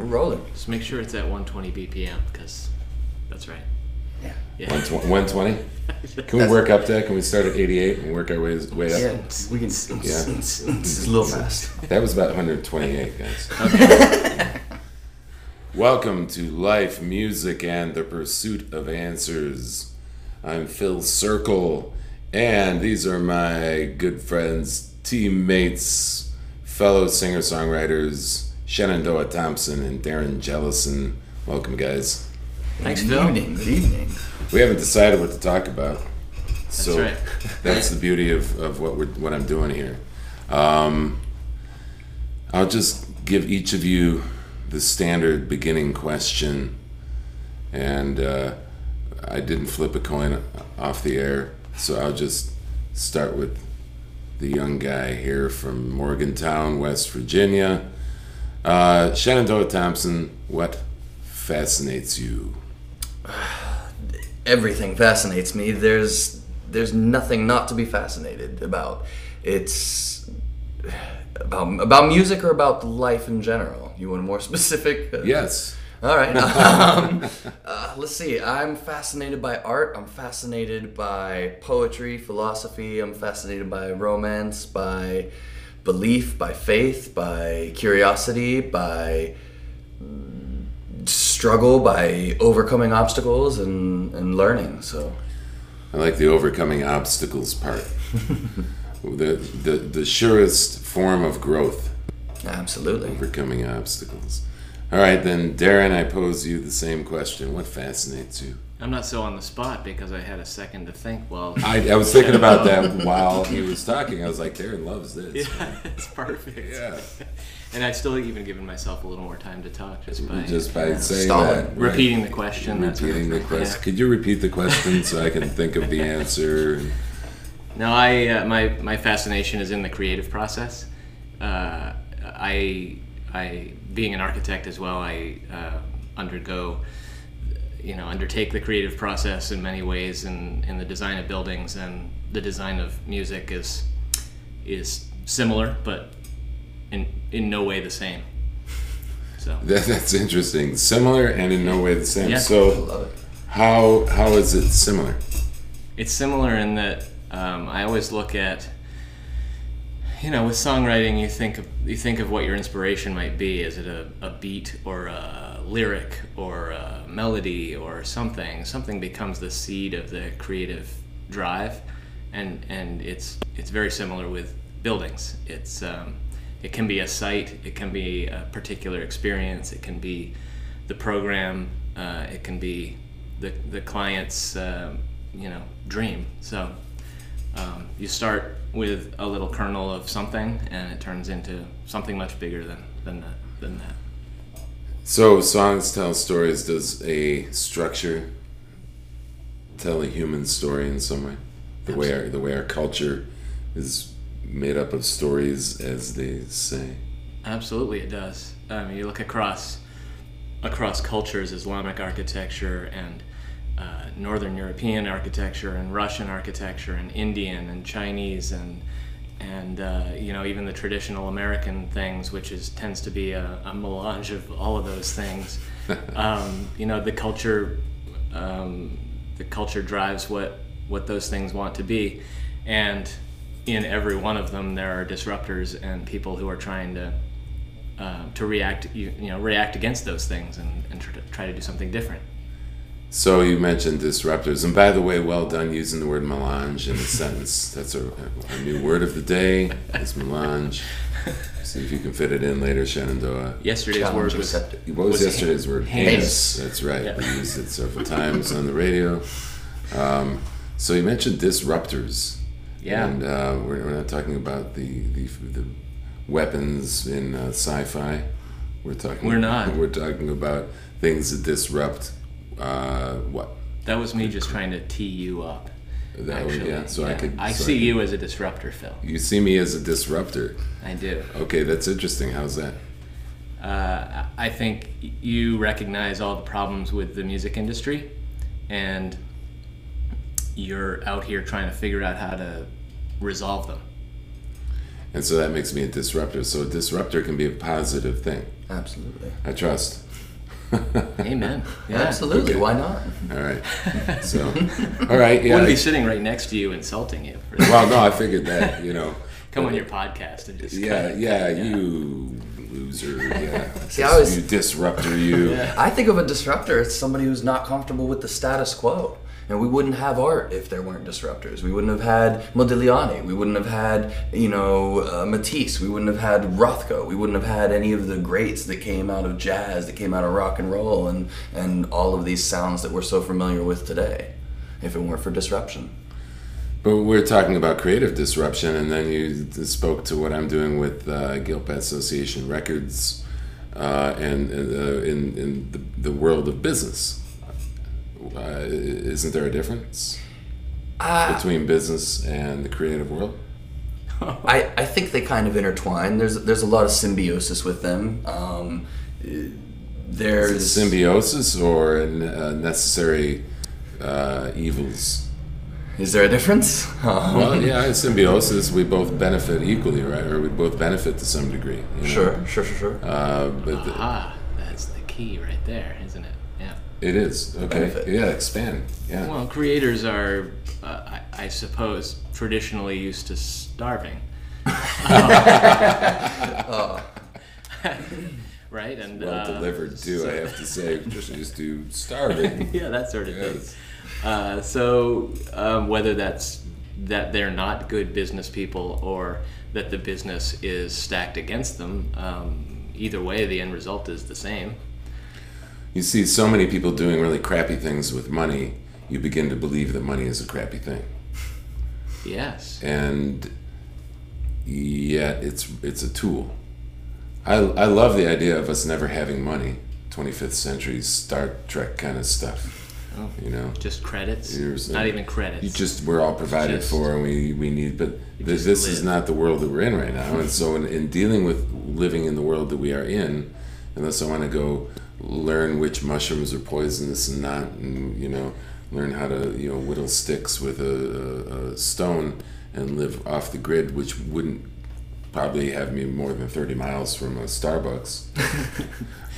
We're rolling. Just make sure it's at 120 BPM because that's right. Yeah. Yeah. 120? Can we work up that? Can we start at 88 and work our way, way up? Yeah, we can. Yeah. It's a little fast. That was about 128, guys. Welcome to Life, Music, and the Pursuit of Answers. I'm Phil Circle, and these are my good friends, teammates, fellow singer songwriters, Shenandoah Thompson and Darren Jellison. Welcome, guys. Thanks, Good Phil. evening. Good evening. We haven't decided what to talk about. so right. that's the beauty of, of what we're what I'm doing here. Um, I'll just give each of you the standard beginning question, and uh, I didn't flip a coin off the air, so I'll just start with the young guy here from Morgantown, West Virginia. Uh, Shenandoah Thompson, what fascinates you? Everything fascinates me. There's there's nothing not to be fascinated about. It's about about music or about life in general. You want more specific? Yes. All right. Um, uh, let's see. I'm fascinated by art. I'm fascinated by poetry, philosophy. I'm fascinated by romance, by belief, by faith, by curiosity, by mm, struggle, by overcoming obstacles and, and learning. So, I like the overcoming obstacles part. the, the the surest form of growth, absolutely. overcoming obstacles. All right, then, Darren, I pose you the same question. What fascinates you? I'm not so on the spot because I had a second to think. Well, I, I was thinking about that while he was talking. I was like, Darren loves this. yeah, it's perfect. Yeah. And I'd still even given myself a little more time to talk just by Just by saying Stalling. that. right. repeating the question. that sort Repeating the question. Yeah. Could you repeat the question so I can think of the answer? No, I uh, my my fascination is in the creative process. Uh, I I being an architect as well, I uh, undergo you know undertake the creative process in many ways in, in the design of buildings and the design of music is is similar but in in no way the same. So That, that's interesting. Similar and in no way the same. Yeah. So, Love it. how how is it similar? it's similar in that um, I always look at, you know, with songwriting, you think of you think of what your inspiration might be. Is it a, a beat or a lyric or a melody or something? Something becomes the seed of the creative drive, and and it's it's very similar with buildings. It's um, it can be a site, it can be a particular experience, it can be the program, uh, it can be the the client's um, you know dream. So um, you start with a little kernel of something, and it turns into something much bigger than than that. Than that. So, songs tell stories. Does a structure tell a human story in some way? The way our the way our culture is made up of stories, as they say. Absolutely, it does. I mean, you look across across cultures, Islamic architecture and uh, Northern European architecture and Russian architecture and Indian and Chinese and and uh, you know even the traditional American things, which is tends to be a, a melange of all of those things. um, you know the culture um, the culture drives what what those things want to be, and in every one of them there are disruptors and people who are trying to uh, to react you, you know react against those things and, and tr- try to do something different. So you mentioned disruptors, and by the way, well done using the word melange in a sentence. That's a, a new word of the day. Is melange. See if you can fit it in later, Shenandoah. Yesterday's Challenge word was accepted. What was, Was it yesterday's word? heinous. That's right. Yeah. We used it several times on the radio. Um, so you mentioned disruptors. Yeah. And uh, we're, we're not talking about the, the, the weapons in uh, sci-fi. We're talking. We're not. We're talking about things that disrupt. Uh, what? that was me just trying to tee you up. That would- Actually, yeah. So I could. I so see could- you as a disruptor, Phil. You see me as a disruptor. I do. Okay, that's interesting. How's that? Uh, I think you recognize all the problems with the music industry, and you're out here trying to figure out how to resolve them. and so that makes me a disruptor. So a disruptor can be a positive thing. Absolutely. I trust. Amen. Yeah. Absolutely. Why not? All right. So, all right. Yeah. Wouldn't be sitting right next to you insulting you. For well, no, I figured that. You know. Come on your podcast and just Yeah, cut it. yeah, you loser. Yeah. See, I was- you disruptor. You. I think of a disruptor as somebody who's not comfortable with the status quo. And we wouldn't have art if there weren't disruptors. We wouldn't have had Modigliani. We wouldn't have had, you know, uh, Matisse. We wouldn't have had Rothko. We wouldn't have had any of the greats that came out of jazz, that came out of rock and roll, and, and all of these sounds that we're so familiar with today if it weren't for disruption. But we're talking about creative disruption, and then you spoke to what I'm doing with uh, Gilpat Association Records, uh, and uh, in in the, the world of business. Uh, isn't there a difference Uh, between business and the creative world? I, I think they kind of intertwine. There's there's a lot of symbiosis with them. Um, there's Symbiosis or uh, necessary uh, evils? Is there a difference? Um, Well, yeah, in symbiosis, we both benefit equally, right? Or we both benefit to some degree. you know? Sure, sure, sure, sure. Uh, but the- Ah, that's the key right there, isn't it? It is okay. Benefit. Yeah, expand. Yeah. Well, creators are, uh, I, I suppose, traditionally used to starving. right? And well uh, delivered too. I have to say, just used to starving. yeah, that sort of Yes. thing. Uh, so um, whether that's that they're not good business people or that the business is stacked against them, um, either way, the end result is the same. You see so many people doing really crappy things with money. You begin to believe that money is a crappy thing, Yes. and yet it's it's a tool. I I love the idea of us never having money. 25th century Star Trek kind of stuff. Oh. You know. Just credits. Here's a- not even credits. You just we're all provided Just- for, and we we need. But this, this is not the world that we're in right now. And so, in, in dealing with living in the world that we are in, unless I want to go learn which mushrooms are poisonous and not, and you know, learn how to you know whittle sticks with a, a, a stone and live off the grid, which wouldn't probably have me more than 30 miles from a Starbucks.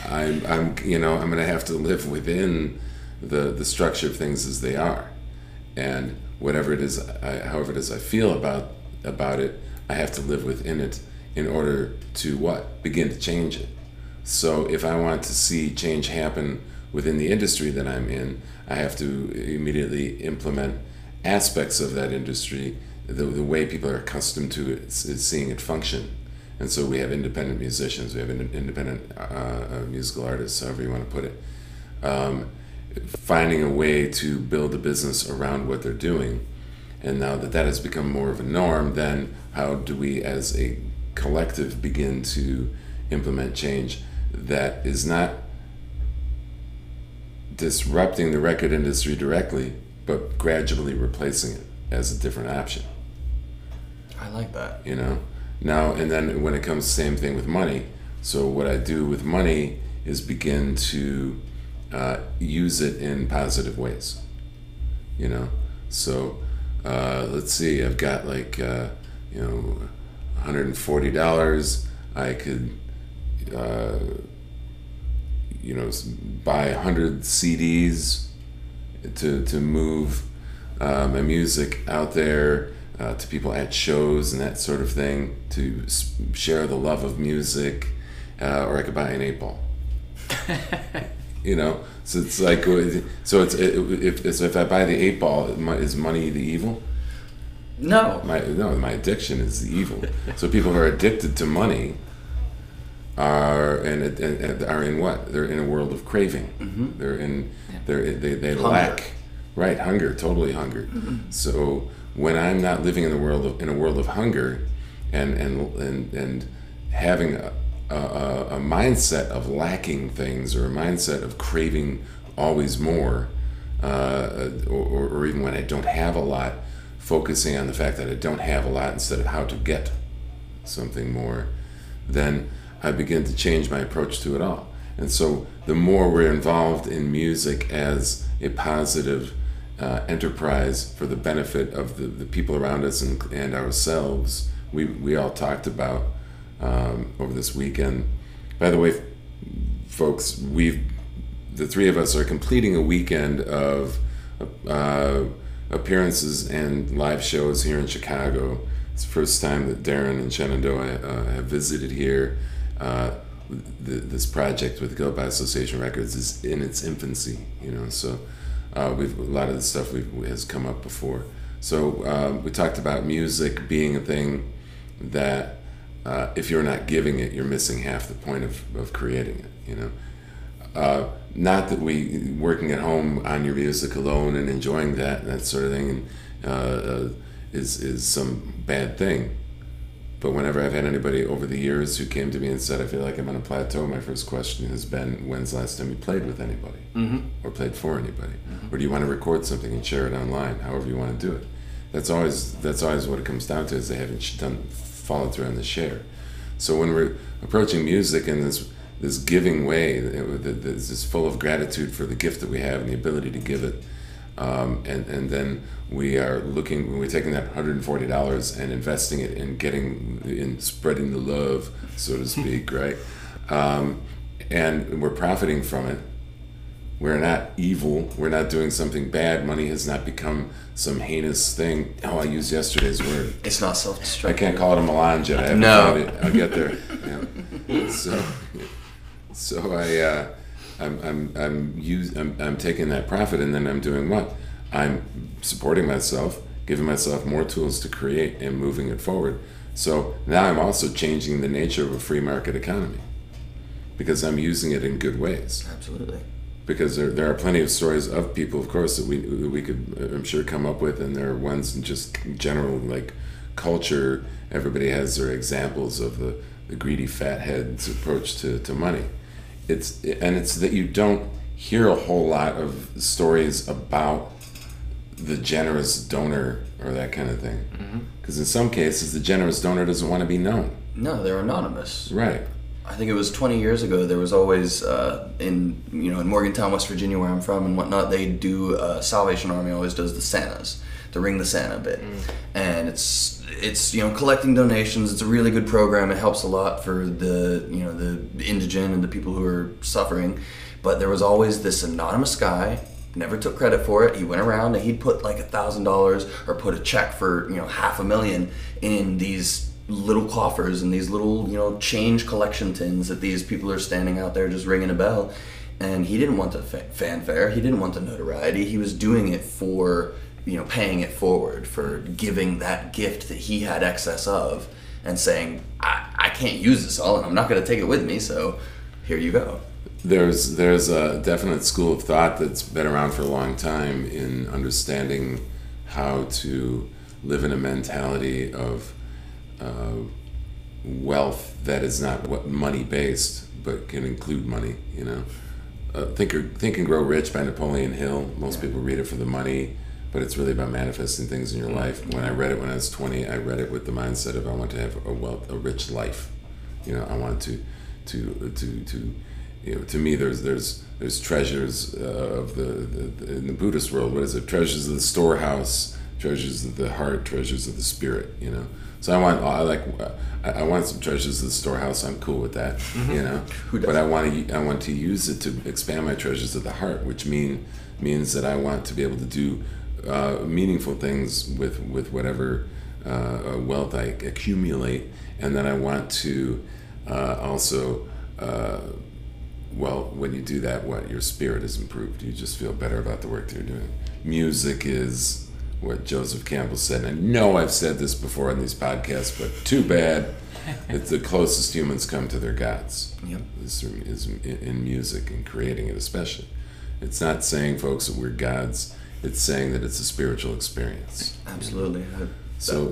I'm, I'm, you know, I'm going to have to live within the, the structure of things as they are. And whatever it is, I, however it is I feel about, about it, I have to live within it in order to what? Begin to change it. So if I want to see change happen within the industry that I'm in, I have to immediately implement aspects of that industry, the, the way people are accustomed to it, seeing it function. And so we have independent musicians, we have in- independent uh, uh, musical artists, however you want to put it. Um, finding a way to build a business around what they're doing. And now that that has become more of a norm, then how do we as a collective begin to implement change that is not disrupting the record industry directly, but gradually replacing it as a different option? I like that. you know? Now and then when it comes same thing with money. So what i do with money is begin to uh, use it in positive ways. You know? So uh, let's see i've got like uh, you know $140 i could uh, you know buy 100 cds to, to move uh, my music out there uh, to people at shows and that sort of thing to share the love of music uh, or I could buy an eight ball. You know so it's like uh, so it's if, if, if I buy the eight ball is money the evil? No. my no my addiction is the evil. So people who are addicted to money are and, and, and are in what? They're in a world of craving. Mm-hmm. They're in they're they, they Hunger. lack right hunger totally hunger. Mm-hmm. So when i'm not living in the world of in a world of hunger and and and, and having a, a, a a mindset of lacking things or a mindset of craving always more uh, uh or, or even when i don't have a lot focusing on the fact that i don't have a lot instead of how to get something more, then I begin to change my approach to it all. And so the more we're involved in music as a positive uh, enterprise for the benefit of the, the people around us and, and ourselves, we we all talked about um, over this weekend. By the way, folks, we've the three of us are completing a weekend of uh, appearances and live shows here in Chicago. It's the first time that Darren and Shenandoah uh, have visited here. Uh, the, this project with Go by Association Records is in its infancy, you know. So uh, we've a lot of the stuff we've, has come up before. So uh, we talked about music being a thing that uh, if you're not giving it, you're missing half the point of, of creating it, you know. Uh, not that we working at home on your music alone and enjoying that that sort of thing uh, is is some bad thing. But whenever I've had anybody over the years who came to me and said, "I feel like I'm on a plateau," my first question has been, "When's the last time you played with anybody, mm-hmm. or played for anybody, mm-hmm. or do you want to record something and share it online? However you want to do it." That's always that's always what it comes down to is they haven't done followed through on the share. So when we're approaching music in this this giving way that is full of gratitude for the gift that we have and the ability to give it. Um, and, and then we are looking, we're taking that $140 and investing it in getting, in spreading the love, so to speak, right? Um, and we're profiting from it. We're not evil. We're not doing something bad. Money has not become some heinous thing. Oh, I used yesterday's word. It's not self-destructive. I can't call it a melange yet. I haven't no. it. I'll get there. Yeah. So, so I, uh, I'm, I'm, I'm, use, I'm, I'm taking that profit and then I'm doing what? I'm supporting myself, giving myself more tools to create and moving it forward. So now I'm also changing the nature of a free market economy because I'm using it in good ways. Absolutely. Because there, there are plenty of stories of people, of course, that we that we could, I'm sure, come up with, and there are ones in just general like culture. Everybody has their examples of the, the greedy fathead's approach to, to money it's and it's that you don't hear a whole lot of stories about the generous donor or that kind of thing. Because mm-hmm. in some cases, the generous donor doesn't want to be known. No, they're anonymous. Right. I think it was 20 years ago. There was always uh, in you know in Morgantown, West Virginia, where I'm from, and whatnot. They do uh, Salvation Army always does the Santas, the Ring the Santa bit, mm. and it's it's you know collecting donations. It's a really good program. It helps a lot for the you know the indigent and the people who are suffering. But there was always this anonymous guy never took credit for it. He went around and he'd put like a thousand dollars or put a check for you know half a million in these little coffers and these little you know change collection tins that these people are standing out there just ringing a bell. And he didn't want the fanfare. He didn't want the notoriety. He was doing it for you know paying it forward for giving that gift that he had excess of and saying I, I can't use this all and I'm not going to take it with me so here you go there's there's a definite school of thought that's been around for a long time in understanding how to live in a mentality of uh, wealth that is not what money based but can include money you know uh, think, think and grow rich by napoleon hill most people read it for the money but it's really about manifesting things in your life. When I read it when I was 20, I read it with the mindset of I want to have a wealth, a rich life. You know, I want to, to, to, to, you know, to me, there's, there's, there's treasures uh, of the, the, the, in the Buddhist world. What is it? Treasures of the storehouse, treasures of the heart, treasures of the spirit. You know. So I want, I like, I want some treasures of the storehouse. I'm cool with that, mm-hmm. you know. but I want to, I want to use it to expand my treasures of the heart, which mean means that I want to be able to do uh, meaningful things with with whatever uh, wealth I accumulate, and then I want to uh, also. Well, when you do that, what your spirit is improved. You just feel better about the work that you're doing. Music is what Joseph Campbell said. And I know I've said this before on these podcasts, but too bad. it's the closest humans come to their gods. Yep. Is, is in music and creating it, especially. It's not saying, folks, that we're gods it's saying that it's a spiritual experience. Absolutely. So,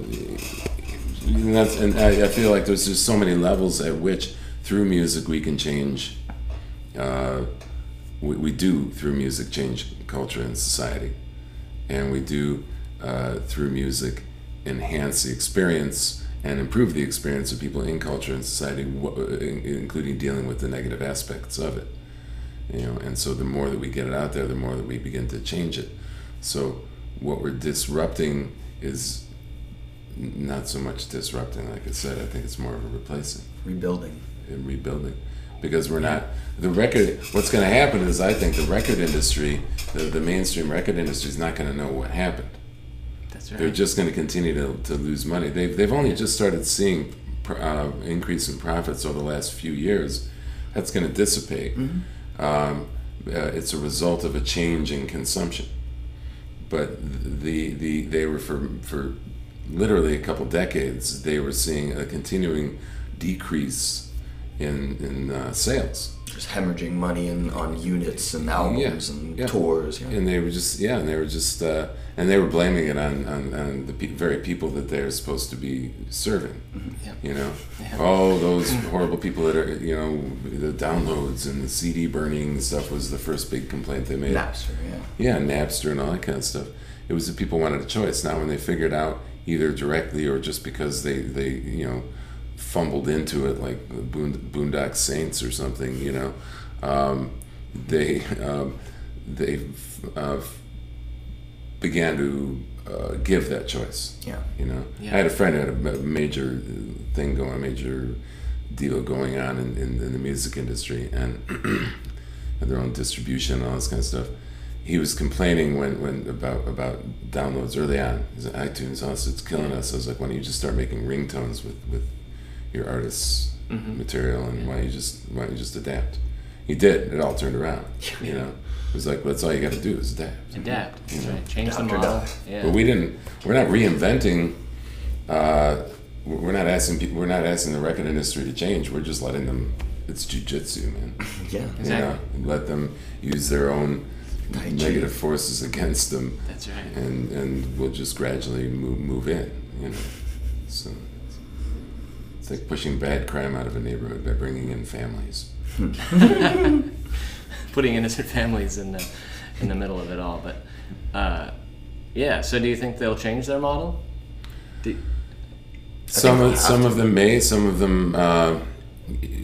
and that's and I, I, feel like there's just so many levels at which through music we can change. Uh, we, we do through music change culture and society, and we do uh, through music enhance the experience and improve the experience of people in culture and society, including dealing with the negative aspects of it. You know, and so the more that we get it out there, the more that we begin to change it. So what we're disrupting is not so much disrupting. Like I said, I think it's more of a replacing Rebuilding. and rebuilding because we're not the record what's going to happen is i think the record industry the, the mainstream record industry is not going to know what happened. That's right. they're just going to continue to, to lose money. They've, they've only just started seeing uh, increase in profits over the last few years. That's going to dissipate um, uh, it's a result of a change in consumption. But the, the they were for, for literally a couple decades they were seeing a continuing decrease in in uh, sales, Just hemorrhaging money in, on units and albums Yeah, and yeah. tours. Yeah. and they were just yeah, and they were just uh, and they were blaming it on on, on the pe- very people that they're supposed to be serving. Yeah. You know, oh those horrible people that are you know the downloads and the CD burning and stuff was the first big complaint they made. Napster, yeah. Yeah, Napster and all that kind of stuff. It was the people wanted a choice. Now, when they figured out either directly or just because they, they you know, fumbled into it like the Boondock Saints or something, you know, um, they um, they uh, began to uh, give that choice. Yeah. You know, Yeah. I had a friend who had a major thing going, a major deal going on in, in, in the music industry, and had their own distribution and all this kind of stuff. He was complaining when, when about about downloads early on. He's iTunes, oh, it's killing us. I was like, why don't you just start making ringtones with, with your artist's material, and why don't you just why don't you just adapt? He did. It all turned around. You know, it was like that's all you got to do is adapt. Adapt. That's right. Change the Adapt or model. Yeah. But we didn't. We're not reinventing. Uh, we're not asking people. We're not asking the record industry to change. We're just letting them. It's jujitsu, man. Yeah. You Exactly. know, let them use their own Tai negative forces against them, That's right. and and we'll just gradually move move in. You know, so it's like pushing bad crime out of a neighborhood by bringing in families. Putting innocent families in the in the middle of it all. But uh, yeah. So do you think they'll change their model? Do, Some of some to. of them may. Some of them. Uh,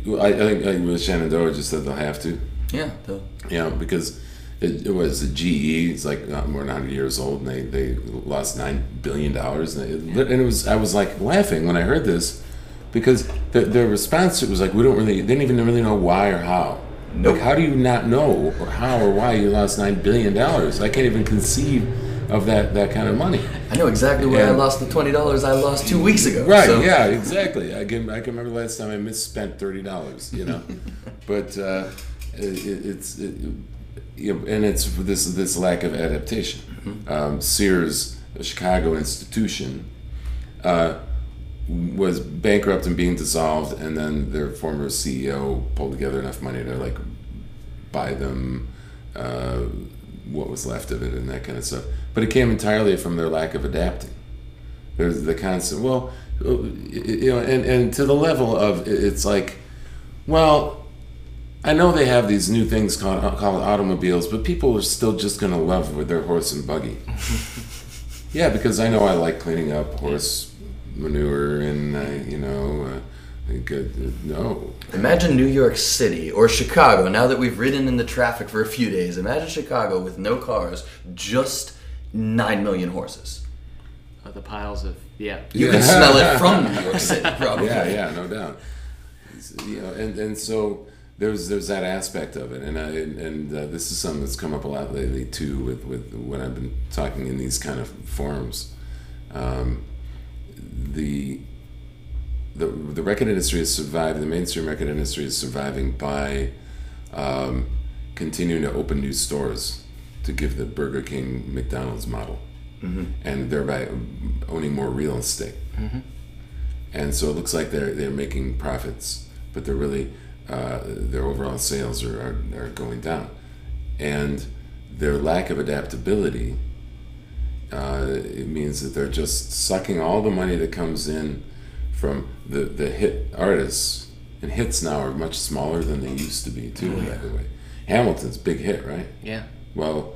I, I think like with Shenandoah just said they'll have to. Yeah. The, Yeah, because it, it was the GE. It's like more than 100 years old, and they, they lost nine billion dollars. And, it- and it was I was like laughing when I heard this because the, their response it was like we don't really they didn't even really know why or how. Nope. Like how do you not know or how or why you lost nine billion dollars? I can't even conceive of that that kind of money. I know exactly where I lost the twenty dollars I lost two weeks ago. Right. so- Yeah. Exactly. I can. I can remember the last time I misspent thirty dollars. You know, but uh, it, it's it, you know, and it's this this lack of adaptation. Um, Sears, a Chicago institution, uh, was bankrupt and being dissolved, and then their former CEO pulled together enough money to like buy them uh, what was left of it and that kind of stuff. But it came entirely from their lack of adapting. There's the constant, well, you know, and, and to the level of it's like, well, I know they have these new things called, called automobiles, but people are still just going to love with their horse and buggy. yeah, because I know I like cleaning up horse manure and, uh, you know, uh, good, no. Imagine New York City or Chicago. Now that we've ridden in the traffic for a few days, imagine Chicago with no cars, just nine million horses. uh, the piles of yeah. You Yeah. can smell it from New York City, probably. yeah, yeah, no doubt. It's, You know, and, and so there's there's that aspect of it, and I, and, and uh, this is something that's come up a lot lately too with with when I've been talking in these kind of forums. Um, the the the record industry has survived. The mainstream record industry is surviving by um, continuing to open new stores to give the Burger King, McDonald's model, and thereby owning more real estate and so it looks like they're they're making profits, but they're really uh, their overall sales are, are, are going down, and their lack of adaptability. Uh, it means that they're just sucking all the money that comes in from the, the hit artists, and hits now are much smaller than they used to be too. By the way, Hamilton's big hit, right? Yeah. Well,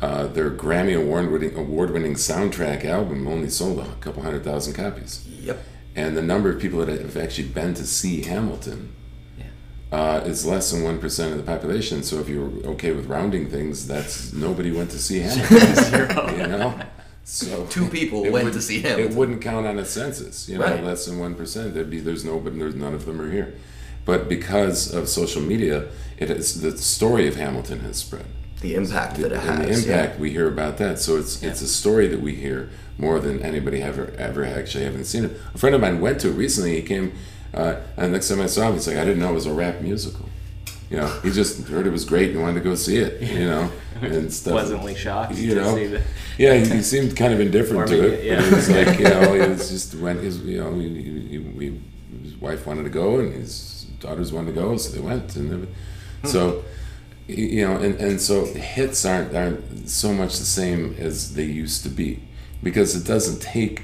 uh, their Grammy award winning award winning soundtrack album only sold a couple hundred thousand copies Yep. and the number of people that have actually been to see Hamilton Yeah. Uh, is less than one percent of the population. So if you're okay with rounding things, that's nobody went to see Hamilton. You know, So Two people went wouldn't- to see Hamilton. It wouldn't count on a census, you know, Right. less than one percent. There'd be there's no, but there's none of them are here. But because of social media, it is the story of Hamilton has spread. The impact that it and has. the impact we hear about that. So it's it's a story that we hear more than anybody ever ever actually haven't seen it. A friend of mine went to it recently. He came, uh, and next time I saw him, he's like, I didn't know it was a rap musical. You know, he just heard it was great and wanted to go see it. You know, and stuff. Pleasantly shocked You to know, yeah, he, he seemed kind of indifferent to maybe- it. yeah. But it was like you know, he was just went. His you know, he, he, he, he- his wife wanted to go and his daughters wanted to go, so they went. And they, so you know, and, and so hits aren't aren't so much the same as they used to be because it doesn't take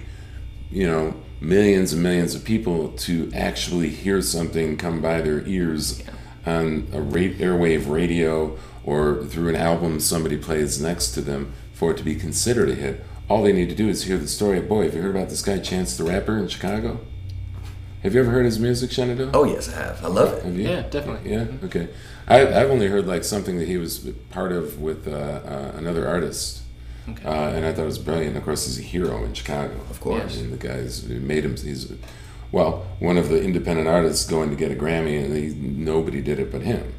you know millions and millions of people to actually hear something come by their ears on a rate airwave radio or through an album somebody plays next to them for it to be considered a hit. All they need to do is hear the story. Of boy, have you heard about this guy Chance the Rapper in Chicago? Have you ever heard his music, Shenandoah? Oh yes, I have. I love it. Have you? Yeah, definitely. Yeah. Okay. I, I've only heard like something that he was part of with uh, uh, another artist, Okay. uh, and I thought it was brilliant. Of course, he's a hero in Chicago. Of course. And the guys made him. He's well, one of the independent artists going to get a Grammy, and he, nobody did it but him.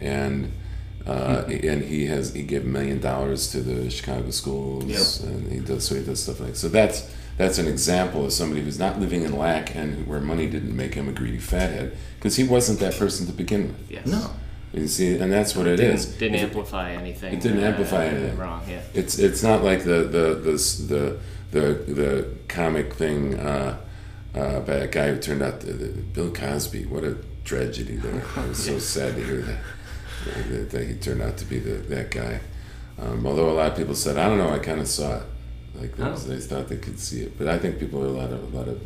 And uh, Hmm. and he has he gave a million dollars to the Chicago schools, Yep. and he does so he does stuff like so. That's that's an example of somebody who's not living in lack and where money didn't make him a greedy fathead because he wasn't that person to begin with. Yes. No. You see, and that's what it didn't, is. Didn't amplify anything. it didn't uh, amplify anything. Wrong. Yeah. It's it's not like the the the the the, the comic thing uh, uh, by a guy who turned out to, the, Bill Cosby. What a tragedy there! I was so sad to hear that, that, that he turned out to be the, that guy. Um, although a lot of people said, I don't know, I kind of saw it. Like they, Oh. they thought they could see it, but I think people are a lot of a lot of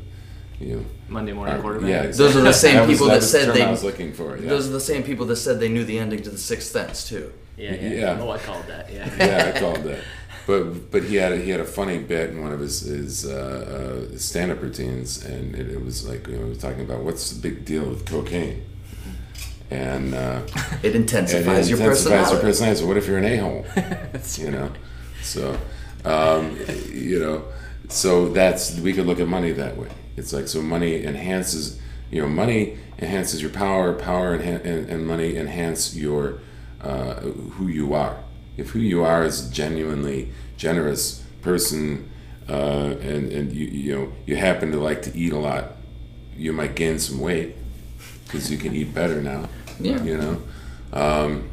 you. Monday morning are- quarterback. yeah, Those are the same was- people that was the said term they- I was looking for. Yeah. Those are the same people that said they knew the ending to the Sixth Sense too. Yeah, yeah. Yeah. Oh, I called that. Yeah. yeah, I called that. But but he had a, he had a funny bit in one of his his uh, uh, stand up routines, and it, it was like you know, he was talking about what's the big deal with cocaine, and uh, It and intensifies it your intensifies personality. your personality. So what if you're an a hole? you know, so um, you know, so that's we could look at money that way. It's like so money enhances you know money enhances your power, power enhan- and, and money enhance your uh, who you are. If who you are is a genuinely generous person, uh, and and you you know you happen to like to eat a lot, you might gain some weight because you can eat better now. Yeah. You know, um,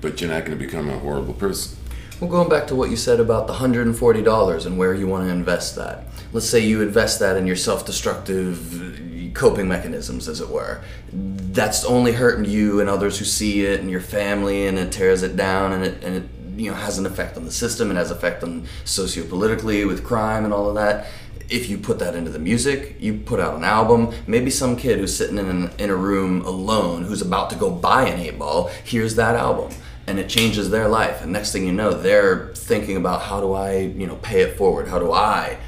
but you're not going to become a horrible person. Well, going back to what you said about the $140 and where you want to invest that. Let's say you invest that in your self destructive coping mechanisms, as it were. That's only hurting you and others who see it and your family, and it tears it down and it, and it you know, has an effect on the system, it has effect on sociopolitically with crime and all of that. If you put that into the music, you put out an album, maybe some kid who's sitting in, an, in a room alone who's about to go buy an eight ball hears that album and it changes their life and next thing you know they're thinking about how do i you know pay it forward how do i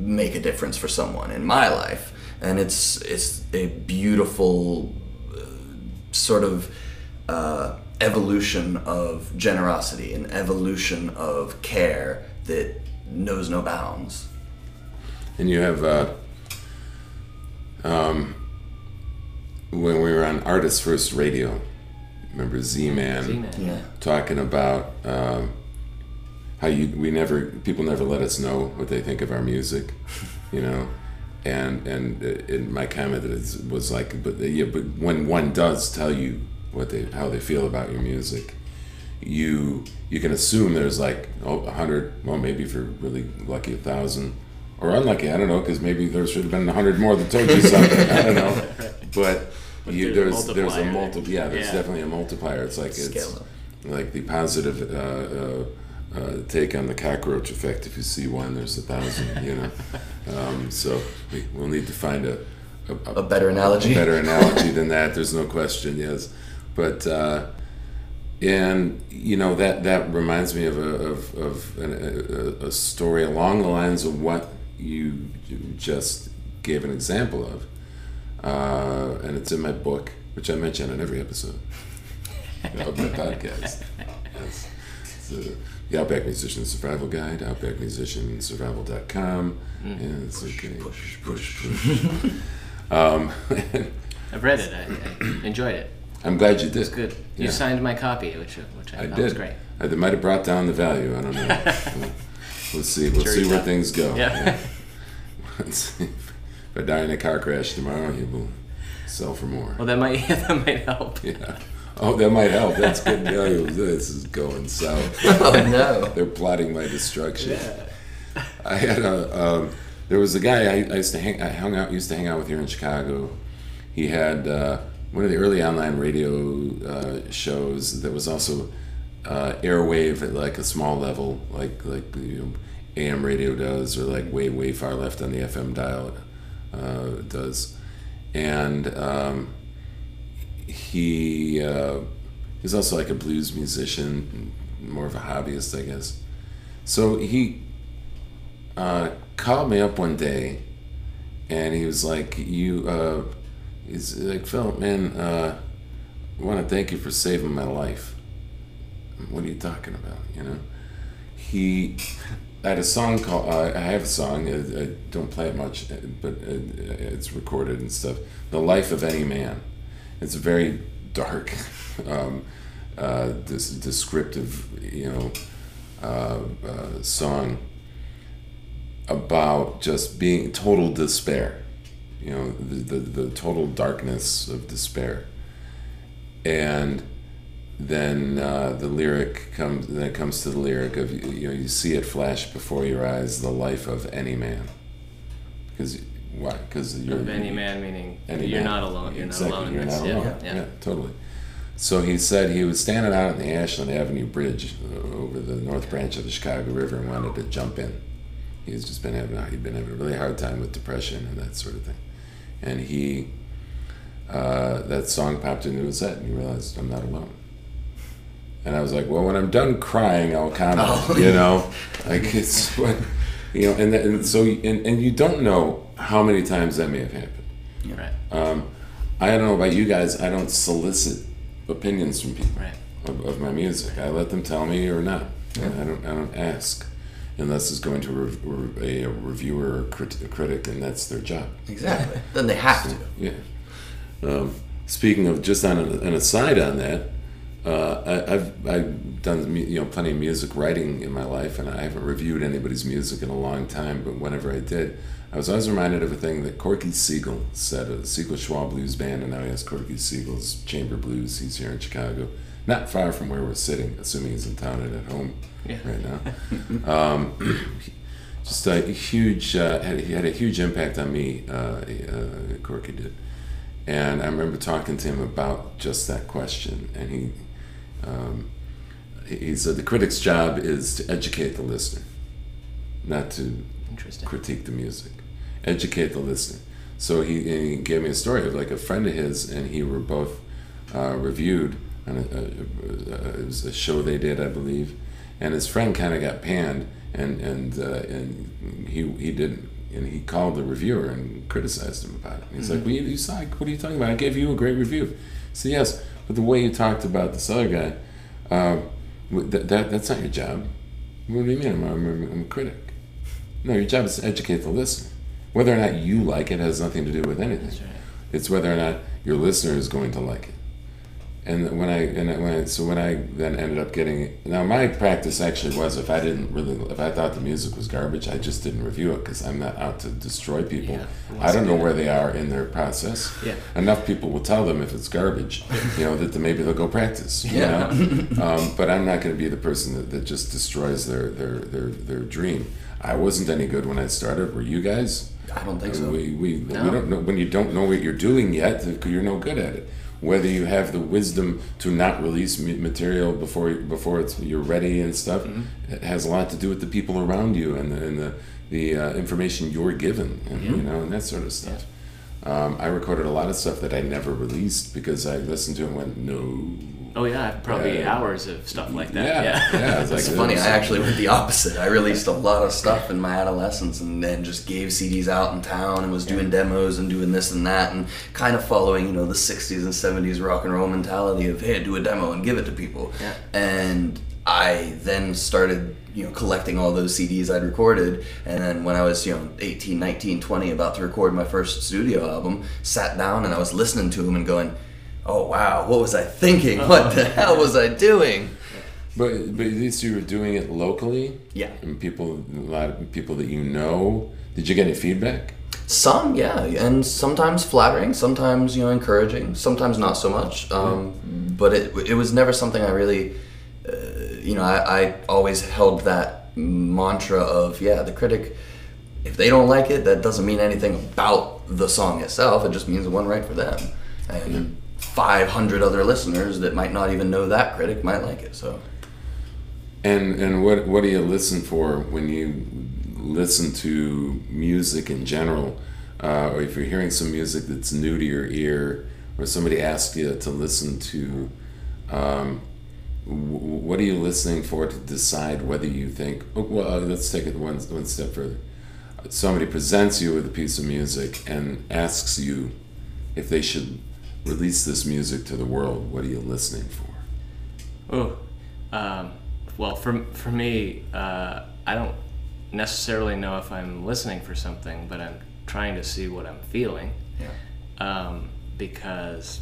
make a difference for someone in my life. And it's it's a beautiful uh, sort of uh, evolution of generosity an evolution of care that knows no bounds. And you have, uh, um, when we were on Artist First Radio, remember Z Man Z-Man. yeah. talking about um, how you we never people never let us know what they think of our music, you know, and and uh, in my comment is, was like, but yeah, but when one does tell you what they how they feel about your music, you you can assume there's like oh, a hundred, well maybe if you're really lucky a thousand, or unlucky, I don't know, because maybe there should have been a hundred more that told you something, I don't know, but. But You, there's there's a there's multi yeah there's Yeah. definitely a multiplier. It's like it's Scale like the positive uh, uh, uh, take on the cockroach effect. If you see one, there's a thousand. You know, um, so we, we'll need to find a a, a better analogy a better analogy than that. There's no question. Yes, but uh, and you know that that reminds me of a of, of an, a, a story along the lines of what you just gave an example of, uh, and it's in my book, which I mention in every episode of my podcast. Yes. The, Outback Musician Survival Guide, outbackmusiciansurvival.com. Mm. Yeah, it's okay. push, push, push. um, I've read it. I, I enjoyed it. I'm glad you did. It's good. You Yeah. signed my copy, which which I, I thought did. was great. Uh, they might have brought down the value. I don't know. Let's see. We'll Jury's see where things go. Yeah. Let's see. If I die in a car crash tomorrow, he will sell for more. Well, that might that might help. Yeah. Oh, that might help. That's good value. This is going south. Oh no. They're plotting my destruction. Yeah. I had a. Um, there was a guy I, I used to hang. I hung out. Used to hang out with here in Chicago. He had uh, one of the early online radio uh, shows that was also uh, airwave at like a small level, like like you know, AM radio does, or like way way far left on the FM dial uh, does, and. Um, he uh, he's also like a blues musician, more of a hobbyist, I guess. So he uh, called me up one day, and he was like, "You," uh, he's like, "Philip, man, uh, I want to thank you for saving my life." What are you talking about? You know, he. I had a song called. Uh, I have a song. I, I don't play it much, uh, but it, it's recorded and stuff. The life of any man. It's a very dark, um, uh, this descriptive, you know, uh, uh, song about just being total despair. You know, the, the the total darkness of despair. And then uh, the lyric comes. Then it comes to the lyric of you know you see it flash before your eyes, the life of any man. Because why? Because you're Of any man, meaning any you're man. not alone. You're Exactly, not alone in you're this. not yeah, alone. yeah. Yeah, totally. So he said he was standing out on the Ashland Avenue Bridge uh, over the North Branch of the Chicago River and wanted to jump in. He's just been having he'd been having a really hard time with depression and that sort of thing, and he uh, that song popped into his head and he realized I'm not alone. And I was like, well, when I'm done crying, I'll kind of, Oh. you know, like it's what, you know, and, that, and so and, and you don't know how many times that may have happened. Right. Um, I don't know about you guys. I don't solicit opinions from people Right. of, of my music. I let them tell me or not. I don't. I don't ask unless it's going to a, rev- a, a reviewer or crit- a critic, and that's their job. Exactly. Then they have to. Yeah. Um, speaking of just on an, an aside on that, uh, I, I've I've done you know plenty of music writing in my life, and I haven't reviewed anybody's music in a long time. But whenever I did, I was always reminded of a thing that Corky Siegel said of the Siegel Schwall Blues Band, and now he has Corky Siegel's Chamber Blues. He's here in Chicago, not far from where we're sitting, assuming he's in town and at home Yeah. right now. um, just a huge uh, had, he had a huge impact on me. Uh, uh, Corky did, and I remember talking to him about just that question, and he um, he said the critic's job is to educate the listener, not to critique the music, educate the listener. So he, he gave me a story of like a friend of his, and he were both uh, reviewed on a, a, a, it was a show they did, I believe, and his friend kind of got panned, and and uh, and he he didn't, and he called the reviewer and criticized him about it. And he's like, well, you, you saw, what are you talking about? I gave you a great review. So yes, but the way you talked about this other guy, uh, that, that that's not your job. What do you mean? I'm, I'm, I'm a critic. No, your job is to educate the listener. Whether or not you like it has nothing to do with anything. Right. It's whether or not your listener is going to like it. And when I and when I, so when I then ended up getting now my practice actually was if I didn't really if I thought the music was garbage I just didn't review it because I'm not out to destroy people. Yeah, I don't know where they are in their process. Yeah. Enough people will tell them if it's garbage, you know that maybe they'll go practice. You Yeah. know? um, but I'm not going to be the person that, that just destroys their, their their their dream. I wasn't any good when I started. Were you guys? I don't think so. We, we, No. we don't know when you don't know what you're doing yet. You're no good at it. Whether you have the wisdom to not release material before before it's you're ready and stuff, Mm-hmm. it has a lot to do with the people around you and the and the, the uh, information you're given, and you know, and that sort of stuff. Um, I recorded a lot of stuff that I never released because I listened to it and went, no. Oh yeah, probably Yeah. hours of stuff like that. Yeah, Yeah. yeah. I was like, It's funny. this- I actually went the opposite. I released a lot of stuff in my adolescence, and then just gave CDs out in town, and was doing demos and doing this and that, and kind of following, you know, the '60s and '70s rock and roll mentality of hey, do a demo and give it to people. Yeah. And I then started, you know, collecting all those CDs I'd recorded. And then when I was, you know, 18, 19, 20, about to record my first studio album, sat down and I was listening to them and going, oh, wow, what was I thinking? What the hell was I doing? But but at least you were doing it locally. Yeah. And people, a lot of people that you know. Did you get any feedback? Some, yeah, and sometimes flattering, sometimes you know encouraging, sometimes not so much. Um, But it it was never something I really, uh, you know, I, I always held that mantra of yeah, the critic. If they don't like it, that doesn't mean anything about the song itself. It just means it wasn't right for them, and 500 other listeners that might not even know that critic might like it. So And and what what do you listen for when you listen to music in general, uh, or if you're hearing some music that's new to your ear, or somebody asks you to listen to, um, what are you listening for to decide whether you think? Oh, well, uh, let's take it one one step further. Somebody presents you with a piece of music and asks you if they should release this music to the world. What are you listening for? Oh, um, well, for for me, uh, I don't necessarily know if I'm listening for something, but I'm trying to see what I'm feeling. yeah, Um, because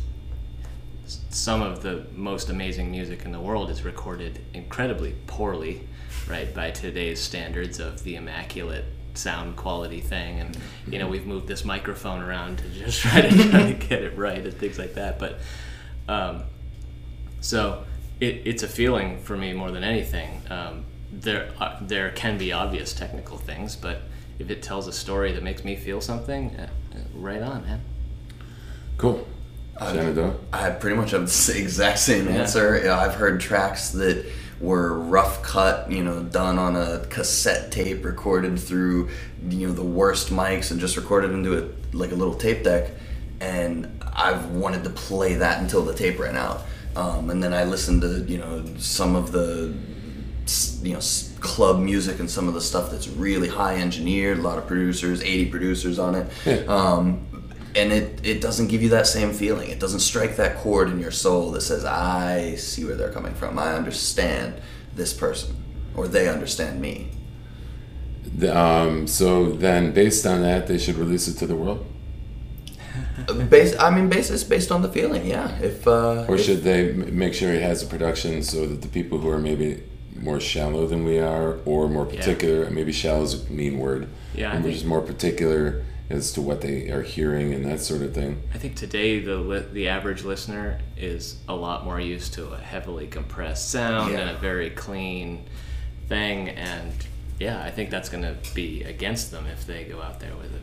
some of the most amazing music in the world is recorded incredibly poorly, right, by today's standards of the immaculate sound quality thing. And, you know, we've moved this microphone around to just try to, try to get it right and things like that. But, um, so it, it's a feeling for me more than anything. Um, there, uh, there can be obvious technical things, but if it tells a story that makes me feel something, uh, uh, right on, man. Cool. Shenandoah? I pretty much have the exact same answer. Yeah, I've heard tracks that were rough cut, you know, done on a cassette tape, recorded through, you know, the worst mics, and just recorded into a like a little tape deck. And I've wanted to play that until the tape ran out. Um, and then I listened to, you know, some of the, you know, club music and some of the stuff that's really high engineered. A lot of producers, 80 producers on it. Yeah. Um, and it, it doesn't give you that same feeling. It doesn't strike that chord in your soul that says, I see where they're coming from. I understand this person, or they understand me. Um, so then, based on that, they should release it to the world, Base, I mean, basis based on the feeling, yeah. If uh, or if- should they make sure it has a production so that the people who are maybe more shallow than we are, or more Yeah. particular, maybe shallow is a mean word, Yeah, I and we're just more particular as to what they are hearing and that sort of thing. I think today the li- the average listener is a lot more used to a heavily compressed sound Yeah. and a very clean thing, and yeah, I think that's going to be against them if they go out there with it.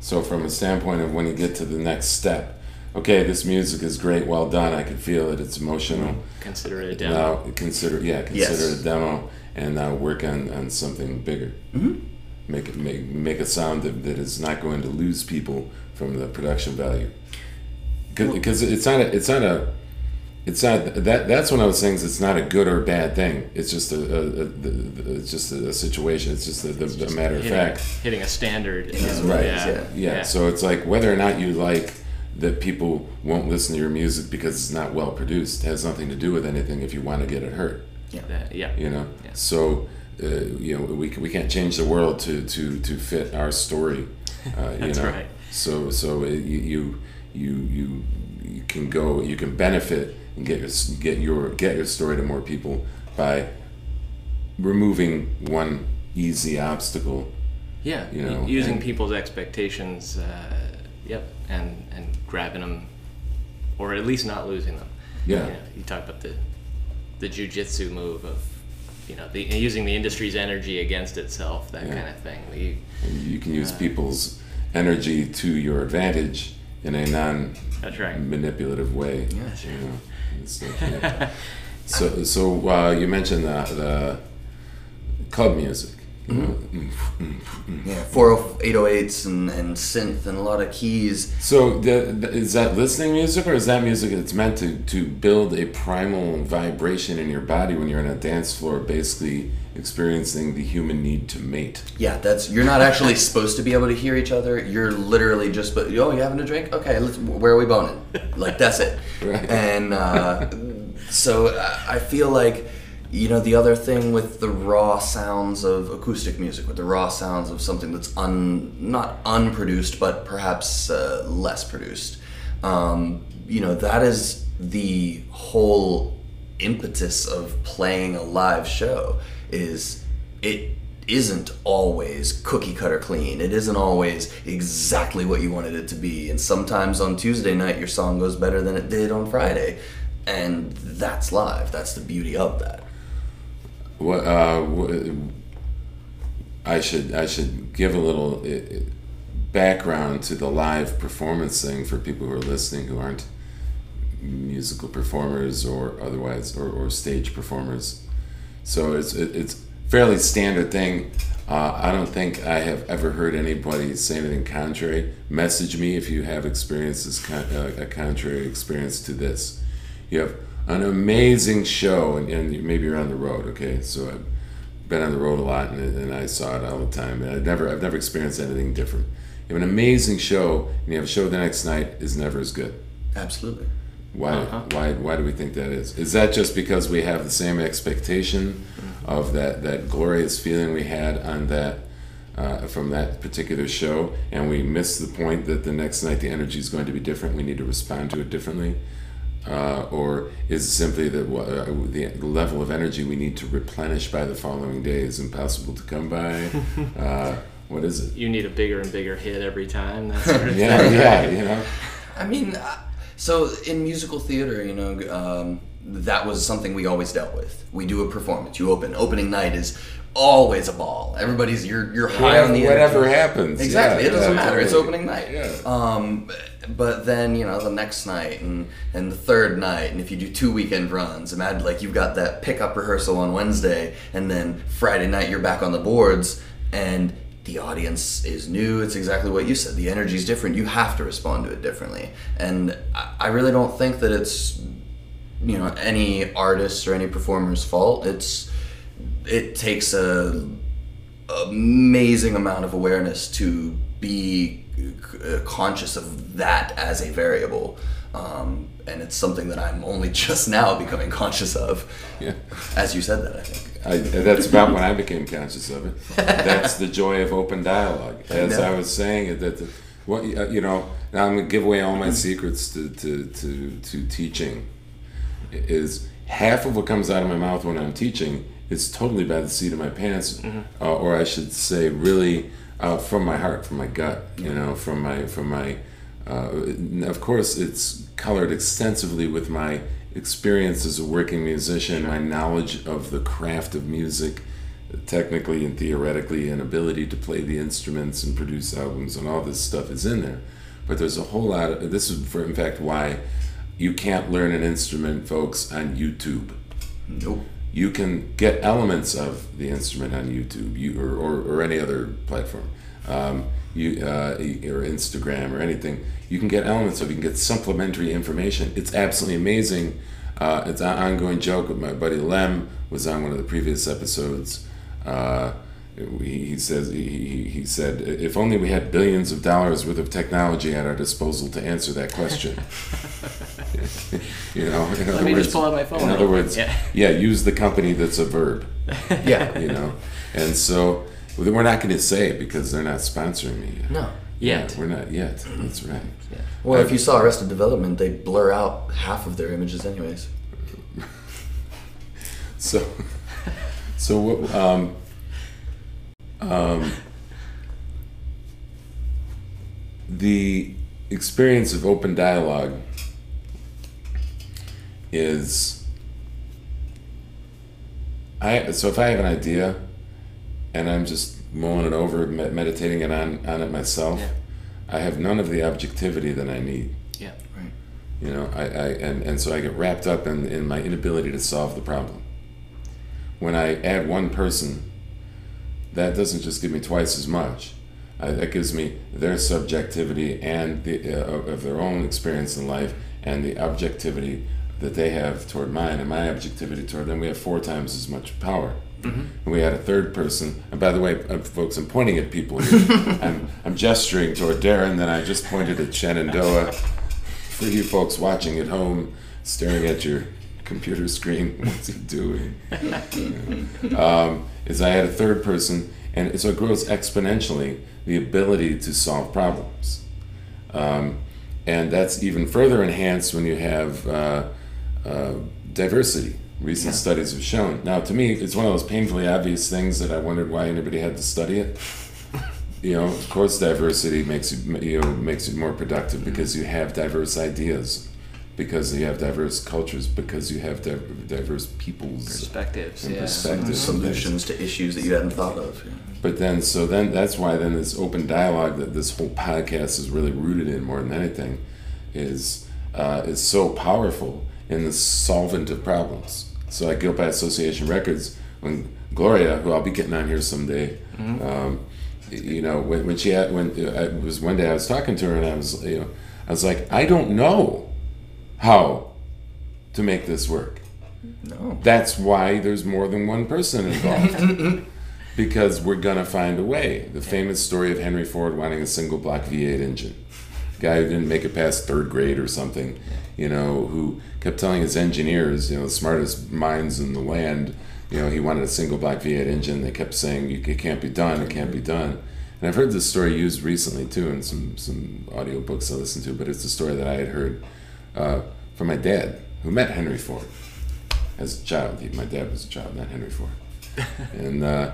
So, from a standpoint of when you get to the next step, okay, this music is great, well done, I can feel it, it's emotional. Consider it a demo. Now consider yeah consider Yes. it a demo and now work on, on something bigger. Mm-hmm. Make it make make a sound that, that is not going to lose people from the production value. Because it's not a, it's not a it's not that that's one of those things it's not a good or bad thing. It's just a, a, a, a it's just a, situation. It's just a, the, a matter of fact. hitting a standard. is- Right. Yeah. yeah. Yeah. So it's like whether or not you like that people won't listen to your music because it's not well produced has nothing to do with anything if you want to get it heard. That- yeah. You know. Yeah. So uh, you know we, we can't change the world to to to fit our story. Uh, you That's know. right. So so it, you you you you you can go you can benefit and get your get your get your story to more people by removing one easy obstacle Yeah, You know, using and- people's expectations, uh, yep, and and grabbing them, or at least not losing them. Yeah. You, know, you talk about the the jujitsu move of, you know, the using the industry's energy against itself, that Yeah. kind of thing. You, you can use people's energy to your advantage in a non that's right. manipulative way. Yeah, you know. It's like, yeah. so so uh, you mentioned the, the club music. Yeah, 408s and, and synth and a lot of keys. So the, the, is that listening music or is that music that's meant to, to build a primal vibration in your body when you're on a dance floor basically experiencing the human need to mate? Yeah, that's you're not actually supposed to be able to hear each other. You're literally just, but oh, you having a drink? Okay, let's. Where are we boning? Like that's it. Right. And uh, so I feel like you know the other thing with the raw sounds of acoustic music with the raw sounds of something that's un not unproduced but perhaps uh, less produced um, you know that is the whole impetus of playing a live show is it isn't always cookie cutter clean. It isn't always exactly what you wanted it to be. And sometimes on Tuesday night your song goes better than it did on Friday. And that's live. That's the beauty of that. What uh, I should I should give a little uh, background to the live performance thing for people who are listening who aren't musical performers or otherwise or, or stage performers. So it's it, it's fairly standard thing. Uh, I don't think I have ever heard anybody say anything contrary. Message me if you have experiences con- uh, a contrary experience to this. You have an amazing show, and, and maybe you're on the road. Okay, so I've been on the road a lot, and, and I saw it all the time. And I've never I've never experienced anything different. You have an amazing show, and you have a show the next night is never as good. Absolutely. Why, uh-huh. why, why do we think that is? Is that just because we have the same expectation of that, that glorious feeling we had on that uh, from that particular show, and we miss the point that the next night the energy is going to be different? We need to respond to it differently, uh, or is it simply that uh, the level of energy we need to replenish by the following day is impossible to come by? Uh, what is it? You need a bigger and bigger hit every time. That sort of yeah, thing. yeah, you know. I mean. So in musical theater, you know, um, that was something we always dealt with. We do a performance. You open. Opening night is always a ball. Everybody's you're you're high whatever, on the whatever energy. happens. Exactly. Yeah, it doesn't yeah, matter. It's opening night. Yeah. Um, but then you know the next night and and the third night, and if you do two weekend runs, imagine like you've got that pickup rehearsal on Wednesday, and then Friday night you're back on the boards, and the audience is new. It's exactly what you said. The energy is different. You have to respond to it differently. And I really don't think that it's, you know, any artist or any performer's fault. It's, it takes a amazing amount of awareness to be conscious of that as a variable. Um, and it's something that I'm only just now becoming conscious of. Yeah. As you said that, I think. I, that's about when I became conscious of it. That's the joy of open dialogue. As I, know. was saying it, that the, what uh, you know. Now I'm gonna give away all my secrets to, to, to, to teaching. Is half of what comes out of my mouth when I'm teaching is totally by the seat of my pants, uh, or I should say, really uh, from my heart, from my gut. You know, from my from my. Uh, of course, it's colored extensively with my experience as a working musician, my knowledge of the craft of music, technically and theoretically, and ability to play the instruments and produce albums, and all this stuff is in there. But there's a whole lot of this is, for in fact, why you can't learn an instrument, folks, on YouTube. Nope. You can get elements of the instrument on YouTube, you or, or, or any other platform, um, you uh, or Instagram or anything. You can get elements of. You can get supplementary information. It's absolutely amazing. Uh, it's an ongoing joke with my buddy Lem was on one of the previous episodes. Uh, he, he says he- he said if only we had billions of dollars worth of technology at our disposal to answer that question. you know, in other me just words- pull out my phone In other quick. words, Yeah. yeah, use the company that's a verb Yeah. you know. And so well, we're not going to say it because they're not sponsoring me. Yet. No. Yet. Yeah, we're not yet. That's right. Yeah. Well, if you saw Arrested Development, they blur out half of their images, anyways. So, so what? Um, um, the experience of open dialogue is I so if I have an idea and I'm just mulling it over, me- meditating it on on it myself, Yeah. I have none of the objectivity that I need. Yeah. Right. You know, I, I and, and so I get wrapped up in, in my inability to solve the problem. When I add one person, that doesn't just give me twice as much. I, that gives me their subjectivity and the uh, of their own experience in life and the objectivity that they have toward mine and my objectivity toward them. We have four times as much power. And we had a third person. And by the way, uh, folks, I'm pointing at people here. I'm, I'm gesturing toward Darren, then I just pointed at Shenandoah. For you folks watching at home, staring at your computer screen. What's he doing? um, is I had a third person, and so it grows exponentially the ability to solve problems. Um, and that's even further enhanced when you have uh, uh, diversity. Recent studies have shown. Now, to me, it's one of those painfully obvious things that I wondered why anybody had to study it. You know, of course, diversity makes you you know makes you more productive because you have diverse ideas, because you have diverse cultures, because you have di- diverse peoples. Perspectives, And yeah. perspectives. Solutions to issues that you hadn't thought of. yeah. But then, so then that's why then this open dialogue that this whole podcast is really rooted in more than anything, is uh, is so powerful in the solvent of problems. So at Guilt by Association Records, when Gloria, who I'll be getting on here someday, um, you know, when, when she had, when uh, it was one day I was talking to her and I was, you know, I was like, I don't know how to make this work. No. That's why there's more than one person involved. because we're gonna find a way. The famous story of Henry Ford wanting a single block V8 engine. Guy who didn't make it past third grade or something, you know, who kept telling his engineers, you know, the smartest minds in the land, you know, he wanted a single block V8 engine. They kept saying, "You- it can't be done, it can't be done. And I've heard this story used recently too in some, some audiobooks I listened to, but it's a story that I had heard uh, from my dad, who met Henry Ford as a child. He, my dad was a child, not Henry Ford. and, uh,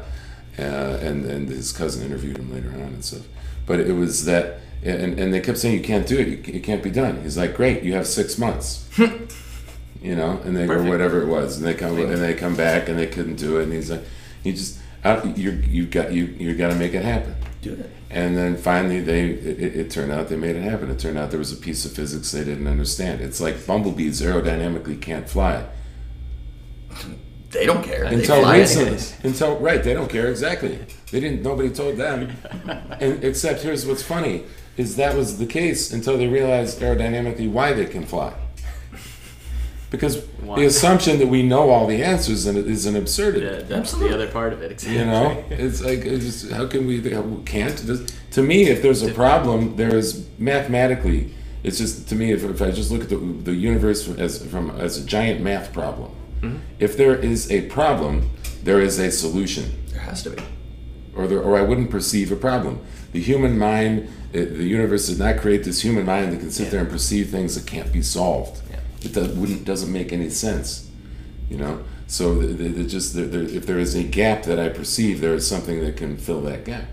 uh, and and his cousin interviewed him later on and stuff. But it was that, and, and they kept saying, you can't do it, you- it can't be done. He's like, great, you have six months. you know, and they or Perfect. whatever it was, and they come and they come back and they couldn't do it, and he's like, you just out, you you got you you got to make it happen. Do it. And then finally, they it, it- turned out they made it happen. It turned out there was a piece of physics they didn't understand. It's like bumblebees aerodynamically can't fly They don't care. Until recently. Until right, they don't care exactly. They didn't. Nobody told them. and except here's what's funny is that was the case until they realized aerodynamically why they can fly. Because Why? the assumption that we know all the answers is an absurdity. Yeah, that's Absolutely. the other part of it. Exactly. You know, it's like it's just, how can we how, can't? This- To me, if there's a problem, there is mathematically. It's just to me if, if I just look at the, the universe as from as a giant math problem. Mm-hmm. If there is a problem, there is a solution, There has to be. or there, or I wouldn't perceive a problem. The human mind, uh, the universe did not create this human mind that can sit Yeah. there and perceive things that can't be solved. Yeah. It does, wouldn't doesn't make any sense, you know. So the, the, the just if there is a gap that I perceive, there is something that can fill that gap.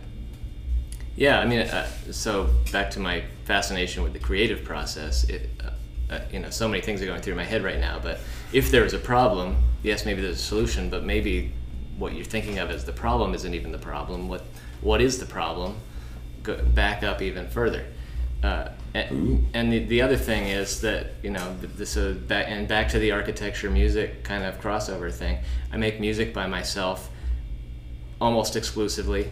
Yeah, I mean, uh, so back to my fascination with the creative process. It, uh, uh, you know, so many things are going through my head right now. But if there is a problem, yes, maybe there's a solution. But maybe what you're thinking of as the problem isn't even the problem. What what is the problem? Go back up even further. Uh, and, and the, the other thing is that you know this uh, back and back to the architecture music kind of crossover thing. I make music by myself almost exclusively.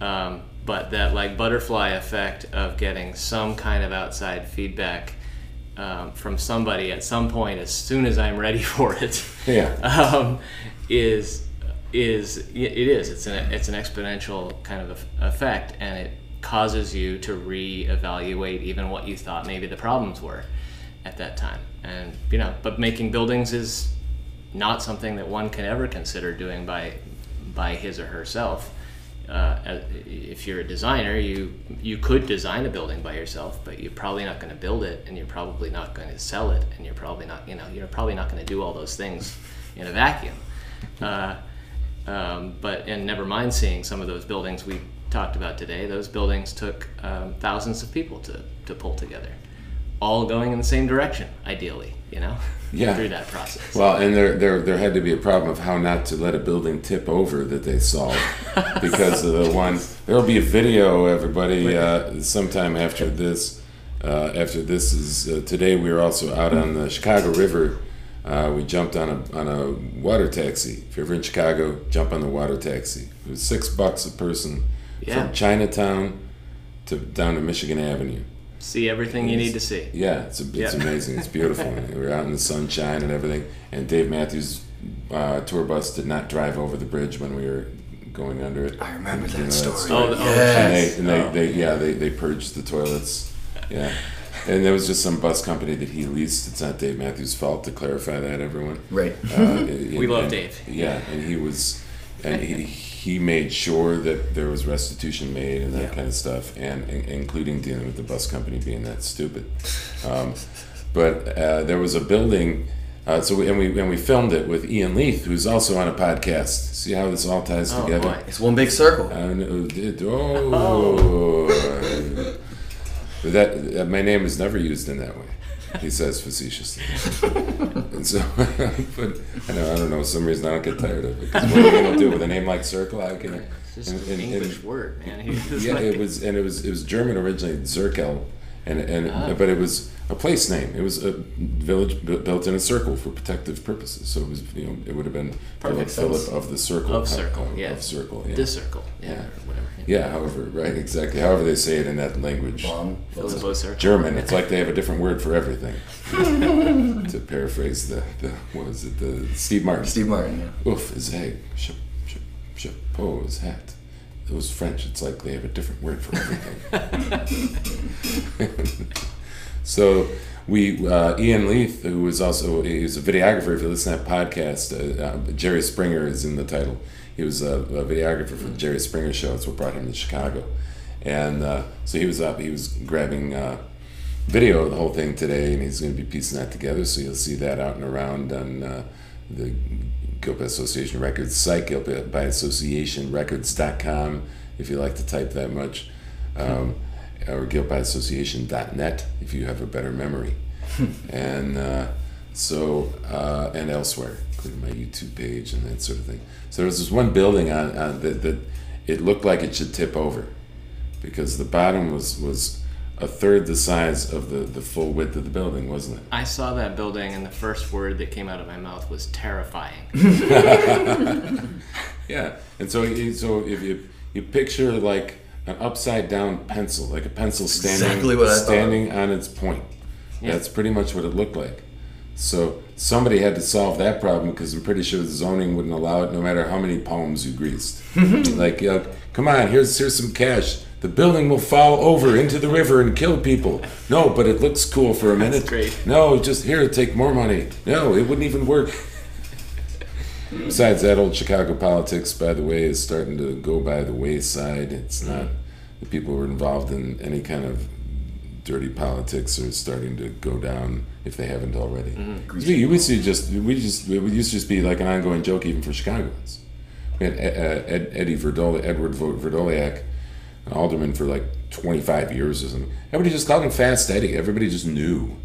Um, but that like butterfly effect of getting some kind of outside feedback um, from somebody at some point, as soon as I'm ready for it, Yeah. um, is is it is it's an it's an exponential kind of effect, and it causes you to reevaluate even what you thought maybe the problems were at that time. And you know, but making buildings is not something that one can ever consider doing by by his or herself. Uh, if you're a designer, you you could design a building by yourself, but you're probably not going to build it, and you're probably not going to sell it, and you're probably not you know you're probably not going to do all those things in a vacuum. Uh, um, but and never mind seeing some of those buildings we talked about today. Those buildings took um, thousands of people to to pull together, all going in the same direction, ideally. You know, Yeah. through that process. Well, and there, there, there had to be a problem of how not to let a building tip over that they solved because of the one. There will be a video, everybody, uh, sometime after this. Uh, after this is uh, today, we were also out on the Chicago River. Uh, we jumped on a on a water taxi. If you're ever in Chicago, jump on the water taxi. It was six bucks a person Yeah. from Chinatown to down to Michigan Avenue. See everything you need to see. Yeah, it's a, it's Yeah. amazing. It's beautiful. we're out in the sunshine and everything. And Dave Matthews' uh, tour bus did not drive over the bridge when we were going under it. I remember You that know story. Oh, the- oh, Yes. And they, and they, Oh. they, yeah, they, they purged the toilets. Yeah. and there was just some bus company that he leased. It's not Dave Matthews' fault to clarify that, everyone. Right. Uh, We love Dave. Yeah, and he was, and he, he made sure that there was restitution made and that Yeah. kind of stuff, and, in- including dealing with the bus company being that stupid. Um, but uh, there was a building. Uh, so we, and we and we filmed it with Ian Leith, who's also on a podcast. See how this all ties Oh, together. boy. It's one big circle. Know it. Oh, But that uh, my name is never used in that way. He says facetiously. and so, but I know I don't know. For some reason I don't get tired of it. Because what are you gonna do with a name like Circle? How can I? It's just and- an and- and- English word, man. Yeah, like- it was, and it was it was German originally, Zirkel, and and Ah. but it was a place name. It was a village built in a circle for protective purposes. So it was you know it would have been Philip, Perfect Philip sense. of the circle Of Circle, of, yeah. of circle yeah. This circle, yeah, Yeah. or whatever. yeah. However, right, exactly. However they say it in that language. Bomb. Philippo. German. It's like they have a different word for everything. to paraphrase the, the what was it the Steve Martin. Steve Martin. Yeah. Oof is egg. Ch- ch- chapeau is hat. It was French. It's like they have a different word for everything. so we uh, Ian Leith, who was also was a videographer. If you listen to that podcast, uh, uh, Jerry Springer is in the title. He was a, a videographer for the Jerry Springer show. That's what brought him to Chicago, and uh, so he was up. He was grabbing. Uh, video of the whole thing today, and he's going to be piecing that together. So you'll see that out and around on uh, the Guild by Association Records site, by Association Records.com, if you like to type that much, um, or Association.net if you have a better memory. and uh, so, uh, and elsewhere, including my YouTube page and that sort of thing. So there was this one building on, on that, that it looked like it should tip over because the bottom was was a third the size of the, the full width of the building, wasn't it? I saw that building, and the first word that came out of my mouth was terrifying. Yeah. And so you- so if you you picture like an upside down pencil, like a pencil standing exactly what standing on its point. Yeah. That's pretty much what it looked like. So somebody had to solve that problem because I'm pretty sure the zoning wouldn't allow it, no matter how many palms you greased. like, uh, come on, here's here's some cash. The building will fall over into the river and kill people. No, but it looks cool for a minute. great. No, just here, take more money. No, it wouldn't even work. Besides that, old Chicago politics, by the way, is starting to go by the wayside. It's mm-hmm. not the people who are involved in any kind of dirty politics are starting to go down if they haven't already. Mm-hmm. We used to just we just we used to just be like an ongoing joke even for Chicagoans. We had Ed, Ed, Eddie Verdoli, Edward Vrdolyak, an alderman for like 25 years or something. Everybody just called him Fast Eddie. Everybody just knew.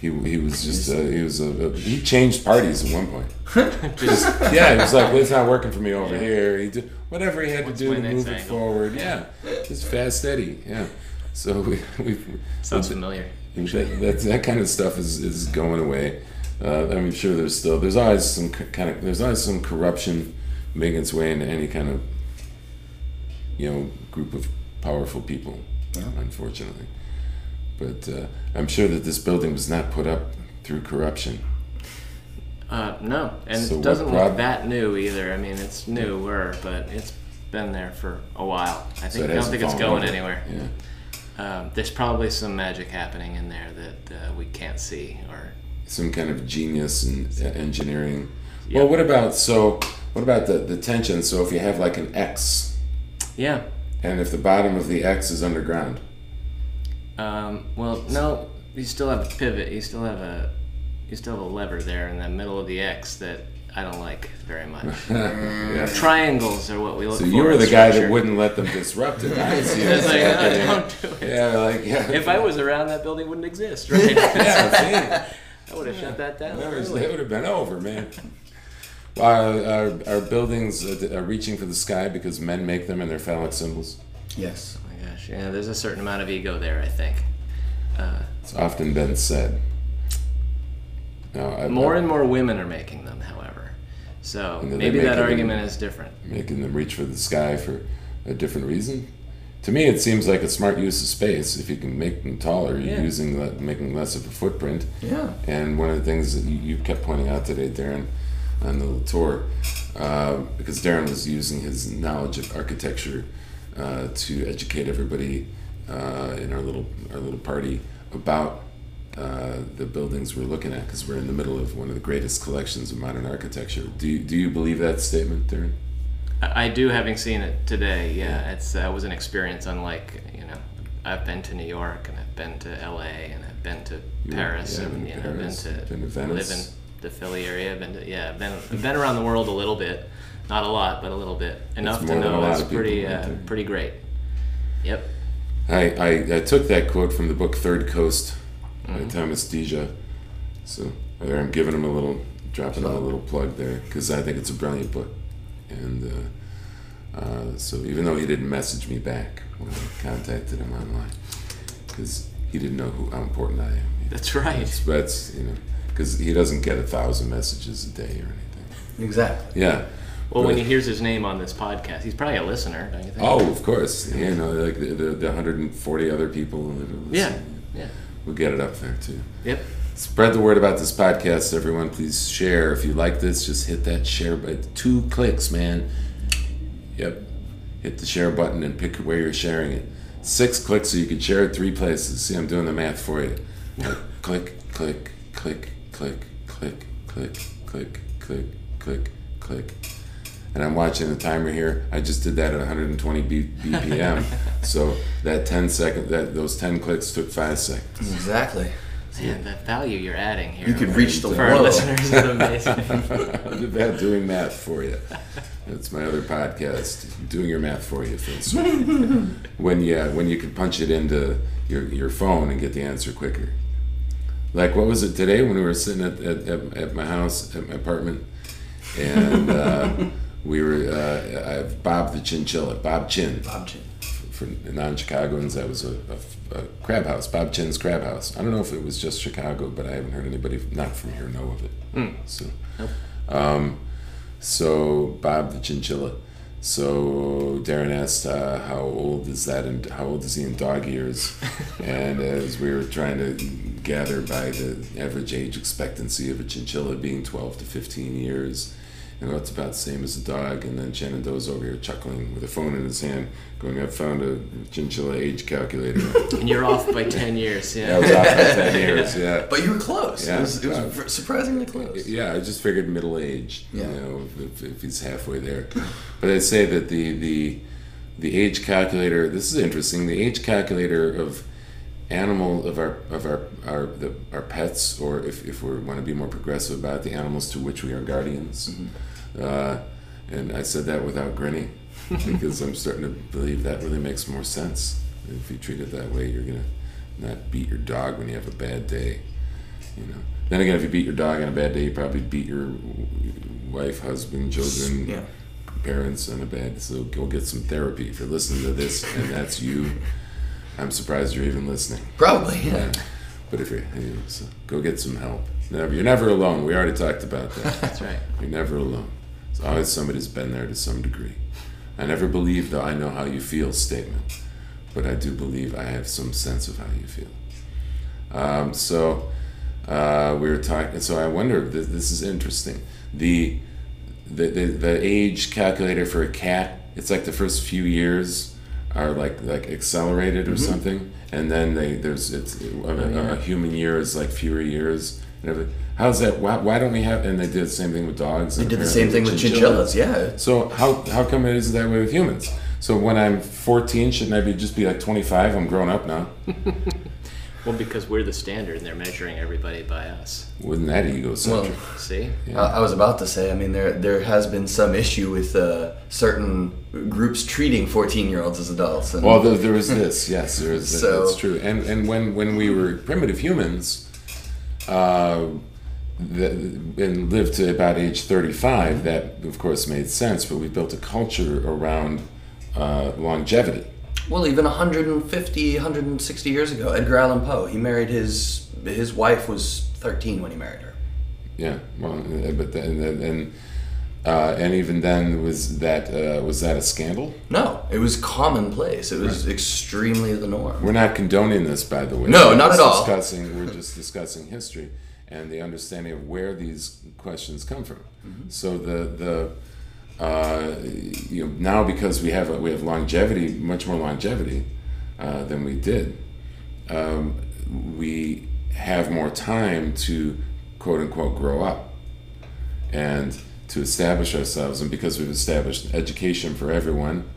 He, he was just uh, he was a, a he changed parties at one point. just yeah, he was like, well, it's not working for me over here. He did whatever he had What's to do to move it angle? forward. Yeah, just Fast Eddie. Yeah. So we we Sounds familiar. that, that, that kind of stuff is, is going away. Uh, I'm sure there's still there's always some kind of there's always some corruption making its way into any kind of you know group of powerful people, unfortunately. But uh, I'm sure that this building was not put up through corruption. Uh, no, and So it doesn't prob- look that new either. I mean, it's newer, but it's been there for a while. I think it I don't think it's going over. anywhere. Yeah. Um, there's probably some magic happening in there that uh, we can't see, or some kind of genius in uh, engineering. Yeah. Well, what about so? What about the the tension? So if you have like an X, yeah. and if the bottom of the X is underground, Um, well, no, you still have a pivot. You still have a you still have a lever there in the middle of the X that I don't like very much. yeah. Triangles are what we look So for. So you were the guy that wouldn't let them disrupt it. I see like, no, don't do it. Yeah, like yeah. If I was around, that building wouldn't exist, right? yeah, I would have shut that down. that was- early. it would have been over, man. Are, are, are buildings uh, are reaching for the sky because men make them and they're phallic symbols? Yes. Oh my gosh, yeah, there's a certain amount of ego there, I think. Uh, It's often been said. No, I, more I, and more women are making them, however. So And then they maybe that it in- argument is different. making them reach for the sky for a different reason. To me, it seems like a smart use of space. If you can make them taller, you're Yeah. using le- making less of a footprint. Yeah. And one of the things that you, you kept pointing out today, Darren, on the little tour, uh, because Darren was using his knowledge of architecture uh, to educate everybody uh, in our little our little party about uh, the buildings we're looking at because we're in the middle of one of the greatest collections of modern architecture. Do you, do you believe that statement, Darren? I do, having seen it today. Yeah, it's uh, was an experience unlike you know. I've been to New York and I've been to L.A. and I've been to Paris yeah, and been you know Paris, been to, been to Venice. live in the Philly area. I've been to yeah, I've been I've been around the world a little bit, not a lot, but a little bit enough to more than a know it's pretty uh, pretty great. Yep. I, I, I took that quote from the book Third Coast Mm-hmm. by Thomas Dyja. So there I'm giving him a little, dropping him a little plug there because I think it's a brilliant book. And uh, uh, so even though he didn't message me back when I contacted him online, because he didn't know who, how important I am. That's right. That's, that's you know, because he doesn't get a thousand messages a day or anything. Exactly. Yeah. Well, when he hears his name on this podcast, he's probably a listener, don't you think? Oh, of course. You know, like the, the, the 140 other people that are yeah, yeah, We'll get it up there too. yep. Spread the word about this podcast, everyone. Please share. If you like this, just hit that share button. Two clicks, man. Yep. Hit the share button and pick where you're sharing it. Six clicks so you can share it three places. See, I'm doing the math for you. click, click, click, click, click, click, click, click, click, click. And I'm watching the timer here. I just did that at 120 B- BPM. so that 10 second, that those 10 clicks took five seconds. Exactly. Man, the value you're adding here. You could reach the for our world. listeners is amazing. I'm about doing math for you. That's my other podcast, doing your math for you, Phil. When you when you can punch it into your your phone and get the answer quicker. Like what was it today when we were sitting at at, at, my house at my apartment, and uh, we were uh, I have Bob the Chinchilla, Bob Chin Bob Chin. for non-Chicagoans, that was a, a, a crab house, Bob Chin's Crab House. I don't know if it was just Chicago, but I haven't heard anybody not from here know of it. So, um, so Bob the Chinchilla. So Darren asked, uh, "How old is that? And how old is he in dog years?" and as we were trying to gather by the average age expectancy of a chinchilla being 12 to 15 years, you know, it's about the same as a dog. And then Shenandoah's over here chuckling with a phone in his hand, going, "I've found a chinchilla age calculator." and you're off by 10 years. I Yeah. was off by 10 years. Yeah. But you were close. Yeah. It was, it was ver- surprisingly close. Yeah, I just figured middle age. Yeah. You know, if, if he's halfway there. But I'd say that the the the age calculator. This is interesting. The age calculator of animal of our of our our the, our pets, or if if we want to be more progressive about the animals to which we are guardians. Uh, and I said that without grinning because I'm starting to believe that really makes more sense. If you treat it that way, you're gonna not beat your dog when you have a bad day. You know. Then again, if you beat your dog on a bad day, you probably beat your wife, husband, children, Yeah. parents on a bad. So go get some therapy. If you're listening to this and that's you, I'm surprised you're even listening. Probably, yeah. Yeah. But if you're, you know, so go get some help. Never, you're never alone. We already talked about that. That's right. You're never alone. There's always somebody's been there to some degree. I never believed the I know how you feel statement, but I do believe I have some sense of how you feel. Um, so uh, we were talking. So I wonder. This, this is interesting. The, the the the age calculator for a cat. It's like the first few years are like like accelerated or mm-hmm. something, and then they there's it's a, a, a human year is like fewer years. And everything. How's that? Why, why don't we have? And they did the same thing with dogs. They did the same thing with chinchillas, yeah. So how how come it isn't that way with humans? So when I'm 14, shouldn't I be just be like 25? I'm grown up now. Well, because we're the standard and they're measuring everybody by us. Wouldn't that egocentric? Well, See? Yeah. I I was about to say, I mean, there there has been some issue with uh, certain groups treating 14 year olds as adults. And Well, there, there was this. Yes, there is. So- that's true. And and when when we were primitive humans, uh, that, and lived to about age 35, that of course made sense. But we built a culture around uh, longevity. Well, even 150, 160 years ago, Edgar Allan Poe, he married his his wife was 13 when he married her. Yeah. Well, uh, but then and. and uh, and even then, was that uh, was that a scandal? No, it was commonplace. It was extremely the norm. We're not condoning this, by the way. No, We're not at all. Discussing, we're just discussing history and the understanding of where these questions come from. Mm-hmm. So the the uh, you know now because we have we have longevity, much more longevity uh, than we did. Um, we have more time to quote unquote grow up and to establish ourselves. And because we've established education for everyone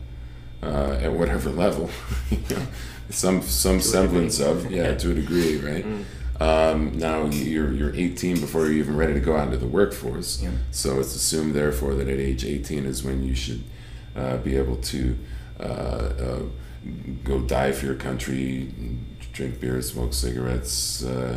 uh, at whatever level, you know, some some semblance of yeah to a degree, right? Um, now you're you're 18 before you're even ready to go out into the workforce. Yeah. So it's assumed therefore that at age 18 is when you should uh, be able to uh, uh, go die for your country, drink beer, smoke cigarettes, uh,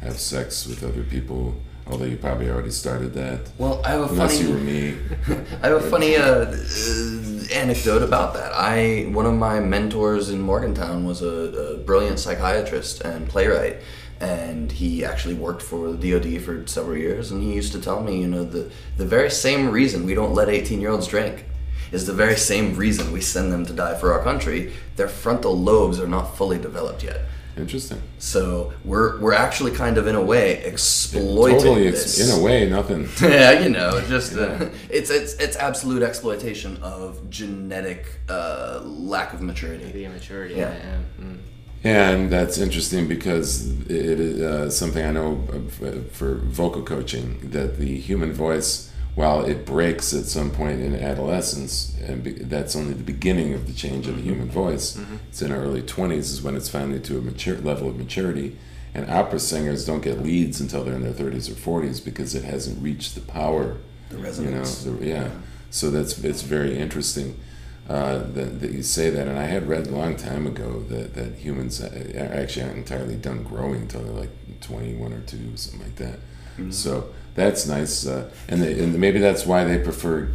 have sex with other people. Although you probably already started that, Well, I have a unless funny. you were me. I have a funny uh, uh, anecdote about that. I one of my mentors in Morgantown was a, a brilliant psychiatrist and playwright, and he actually worked for the DoD for several years. And he used to tell me, you know, the the very same reason we don't let eighteen year olds drink is the very same reason we send them to die for our country. Their frontal lobes are not fully developed yet. Interesting. So we're we're actually kind of in a way exploiting Totally, this. it's in a way nothing. yeah, you know, just uh, it's it's it's absolute exploitation of genetic uh, lack of maturity. The immaturity. Yeah. Yeah. yeah. Mm. And that's interesting because it is uh, something I know uh, for vocal coaching that the human voice, while it breaks at some point in adolescence, and be, that's only the beginning of the change of the human voice. It's in our early 20s is when it's finally to a mature level of maturity. And opera singers don't get leads until they're in their 30s or 40s because it hasn't reached the power The resonance. you know the, yeah so that's it's very interesting uh, that, that you say that and i had read a long time ago that, that humans actually aren't entirely done growing until they're like 21 or 2 something like that. So that's nice uh, and, they, and maybe that's why they prefer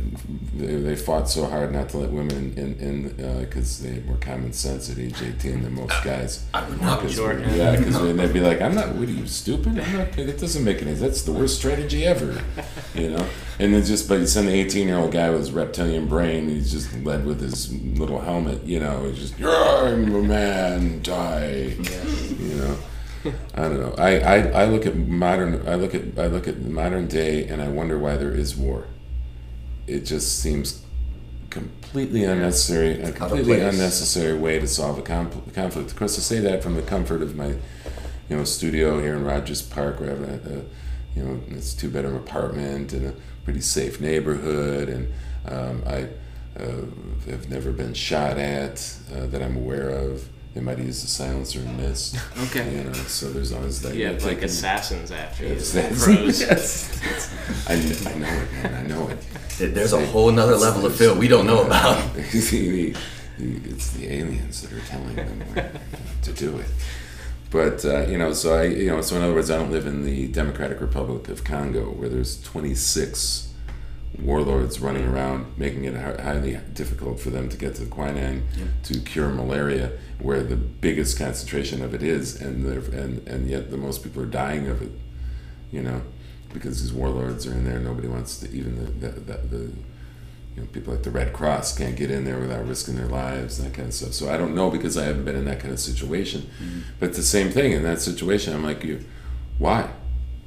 they, they fought so hard not to let women in in because they had more common sense at age 18 than most guys I would not be yeah, because they'd be like, "I'm not. What are you stupid? I'm not. It doesn't make any. That's the worst strategy ever." You know. And then just, but you send the 18 year old guy with his reptilian brain. He's just led with his little helmet. You know. He's just, "I'm a man. Die." You know. I don't know. I, I, I look at modern. I look at I look at modern day, and I wonder why there is war. It just seems completely unnecessary, a completely unnecessary way to solve a compl- conflict. Of course, I say that from the comfort of my, you know, studio here in Rogers Park, where I have a, a you know, it's two bedroom apartment in a pretty safe neighborhood, and um, I uh, have never been shot at uh, that I'm aware of. They might use a silencer and miss. Okay. You know, so there's always that. You have like taken- assassons after you. Yes, that's- Pros. yes. I, kn- I know it, man. I know it. There's a whole nother level of Phil we don't know about. it's the it's the aliens that are telling them where to do it. But uh, you know, so I, you know, so in other words, I don't live in the Democratic Republic of Congo where there's 26 warlords running around, making it highly difficult for them to get to the quinine to cure malaria, where the biggest concentration of it is, and and and yet the most people are dying of it. You know, because these warlords are in there. Nobody wants to even the the, the, the you know, people like the Red Cross can't get in there without risking their lives and that kind of stuff. So I don't know because I haven't been in that kind of situation. Mm-hmm. But the same thing in that situation, I'm like, you, why?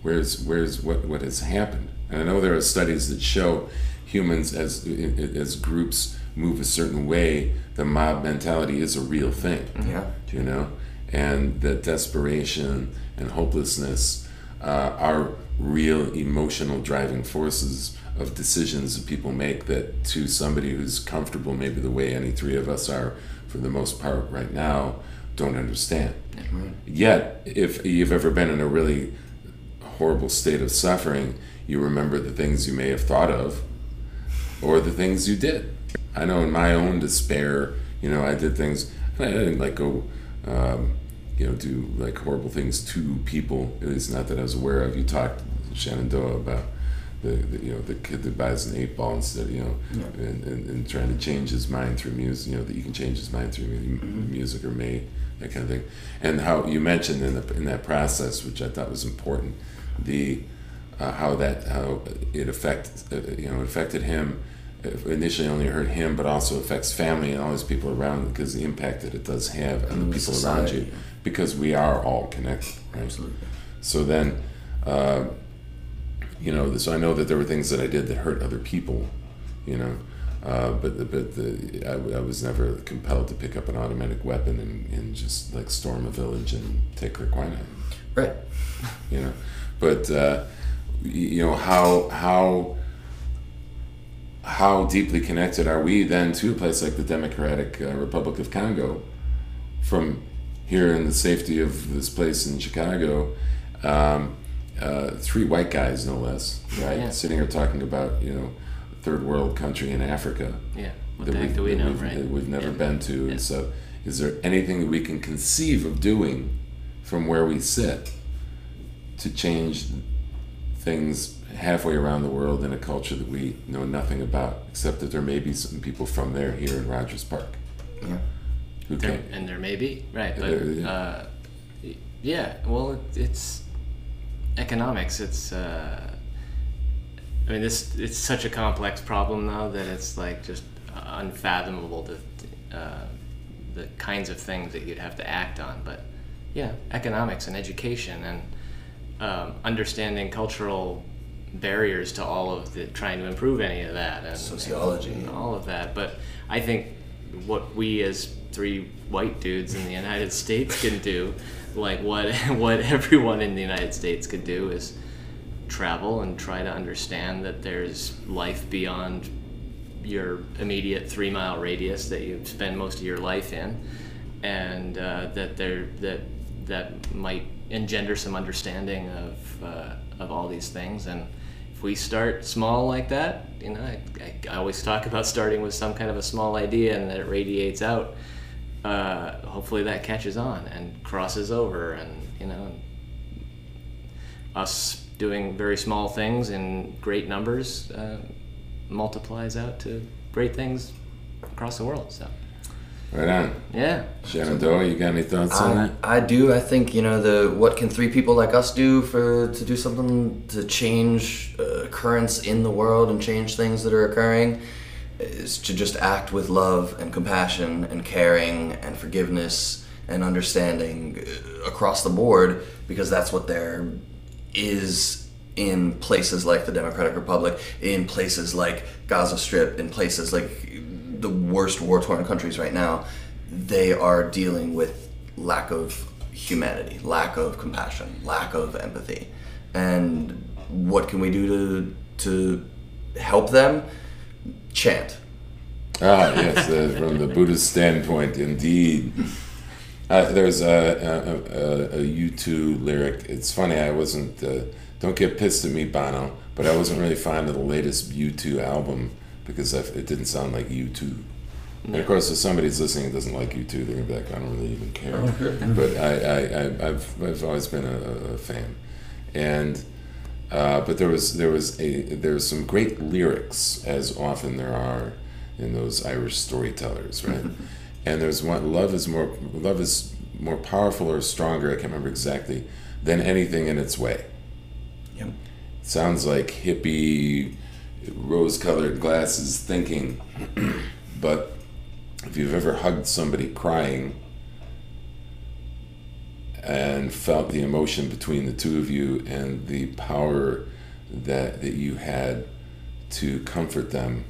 Where's where's what what has happened? And I know there are studies that show humans as as groups move a certain way, the mob mentality is a real thing Yeah. you know, and that desperation and hopelessness uh, are real emotional driving forces of decisions that people make that to somebody who's comfortable, maybe the way any three of us are for the most part right now, don't understand. Yet, if you've ever been in a really horrible state of suffering, you remember the things you may have thought of or the things you did. I know in my own despair, you know, I did things, I didn't like go, um, you know, do like horrible things to people, at least not that I was aware of. You talked, Shenandoah, about the, the you know, the kid that buys an eight ball instead, you know, and, and, and trying to change his mind through music, you know, that you can change his mind through mu- music or may, that kind of thing. And how you mentioned in, the, in that process, which I thought was important, the, uh, how that how it affect uh, you know affected him initially only hurt him but also affects family and all these people around because the impact that it does have on And the people around you because we are all connected right? Absolutely. so then uh, you know so I know that there were things that I did that hurt other people you know Uh, but the, but the, I, I was never compelled to pick up an automatic weapon and, and just like storm a village and take their quinine. Right. You know, but uh, you know how how how deeply connected are we then to a place like the Democratic uh, Republic of Congo from here in the safety of this place in Chicago? Um, uh, three white guys, no less, right? Yeah. Sitting here talking about you know third world country in Africa Yeah. What that the heck do we know, we've, right? that we've never Yeah. been to. Yeah. And so, is there anything that we can conceive of doing from where we sit to change things halfway around the world in a culture that we know nothing about, except that there may be some people from there here in Rogers Park Yeah. who There, can. and there may be right, but There- yeah. uh, yeah. Well, it, it's economics. It's uh, I mean, this it's such a complex problem now that it's like just unfathomable to uh, the kinds of things that you'd have to act on. But yeah, economics and education and um, understanding cultural barriers to all of the trying to improve any of that and Sociology. and all of that. But I think what we as three white dudes in the United States can do, like what what everyone in the United States could do, is travel and try to understand that there's life beyond your immediate three mile radius that you spend most of your life in, and uh, that there that that might engender some understanding of uh, of all these things. And if we start small like that you know I, I, always talk about starting with some kind of a small idea and that it radiates out uh, hopefully that catches on and crosses over and you know us doing very small things in great numbers uh, multiplies out to great things across the world so Right on. yeah Shenandoah, you got any thoughts on I, that? I do. I think you know the what can three people like us do for to do something to change uh, currents in the world and change things that are occurring is to just act with love and compassion and caring and forgiveness and understanding uh, across the board because that's what there is in places like the Democratic Republic, in places like Gaza Strip, in places like the worst war torn countries right now, they are dealing with lack of humanity, lack of compassion, lack of empathy. And what can we do to to help them? Chant. Ah, yes, uh, from the Buddhist standpoint, indeed. Uh, there's a, a, a, a U2 lyric. It's funny, I wasn't, uh, don't get pissed at me, Bono, but I wasn't really fond of the latest U2 album because I, it didn't sound like U2. And of course, if somebody's listening and doesn't like U2, they're going to be like, I don't really even care. but I, I, I, I've, I've always been a, a fan. And uh, but there was there was a there's some great lyrics, as often there are in those Irish storytellers, right? and there's one love is more love is more powerful or stronger. I can't remember exactly than anything in its way. Yep. Sounds like hippie, rose-colored glasses thinking, but if you've ever hugged somebody crying and felt the emotion between the two of you and the power that that you had to comfort them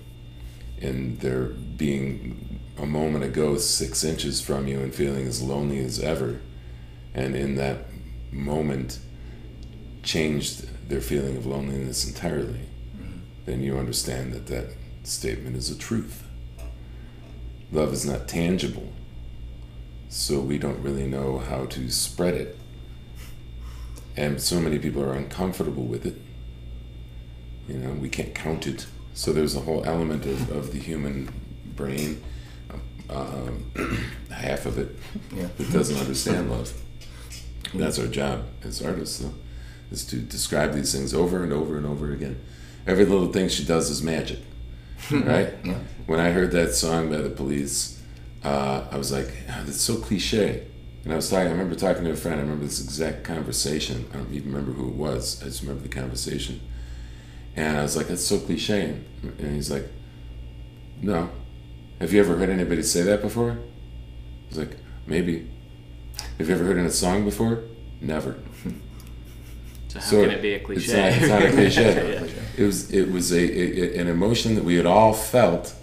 in their being a moment ago six inches from you and feeling as lonely as ever and in that moment changed their feeling of loneliness entirely then you understand that that statement is a truth love is not tangible so we don't really know how to spread it. And so many people are uncomfortable with it. You know, we can't count it. So there's a whole element of, of the human brain, um, half of it, Yeah. that doesn't understand love. And that's our job as artists, though, is to describe these things over and over and over again. Every little thing she does is magic, right? Yeah. When I heard that song by the police, uh, I was like, "Ah, that's so cliche. And I was talking, I remember talking to a friend, I remember this exact conversation. I don't even remember who it was, I just remember the conversation. And I was like, that's so cliche. And, he's like, no. Have you ever heard anybody say that before? I was like, maybe. Have you ever heard in a song before? Never. so how So can it be a It's cliche not, it's not a cliche. It was it was a, a- an emotion that we had all felt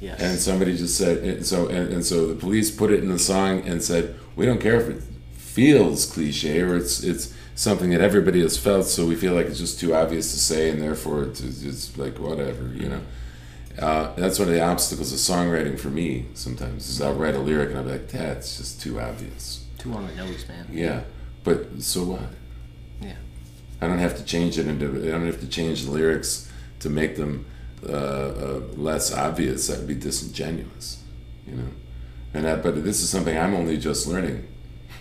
Yes. And somebody just said and so and, and so the police put it in the song and said we don't care if it feels cliche or it's it's something that everybody has felt so we feel like it's just too obvious to say and therefore it's, it's like whatever you know. Uh, that's one of the obstacles of songwriting for me sometimes is I'll write a lyric and I'll be like that's just too obvious. Too on the nose, man. Yeah, but so what? I don't have to change it into. I don't have to change the lyrics to make them uh, uh, less obvious. That would be disingenuous, you know. And that, but this is something I'm only just learning.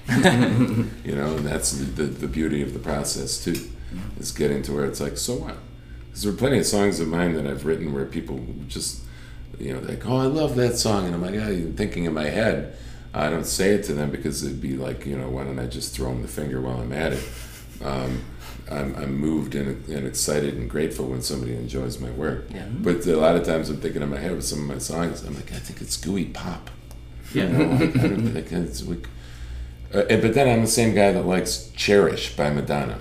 you know, and that's the, the, the beauty of the process too, is getting to where it's like, so what? Because there are plenty of songs of mine that I've written where people just, you know, like, oh, I love that song, and I'm like, oh, thinking in my head. I don't say it to them because it'd be like, you know, why don't I just throw them the finger while I'm at it? Um, I'm, I'm moved and, and excited and grateful when somebody enjoys my work. Yeah. But a lot of times I'm thinking in my head with some of my songs, I'm like, I think it's gooey pop. Yeah. You know, I, I don't it's like. Uh, but then I'm the same guy that likes "Cherish" by Madonna.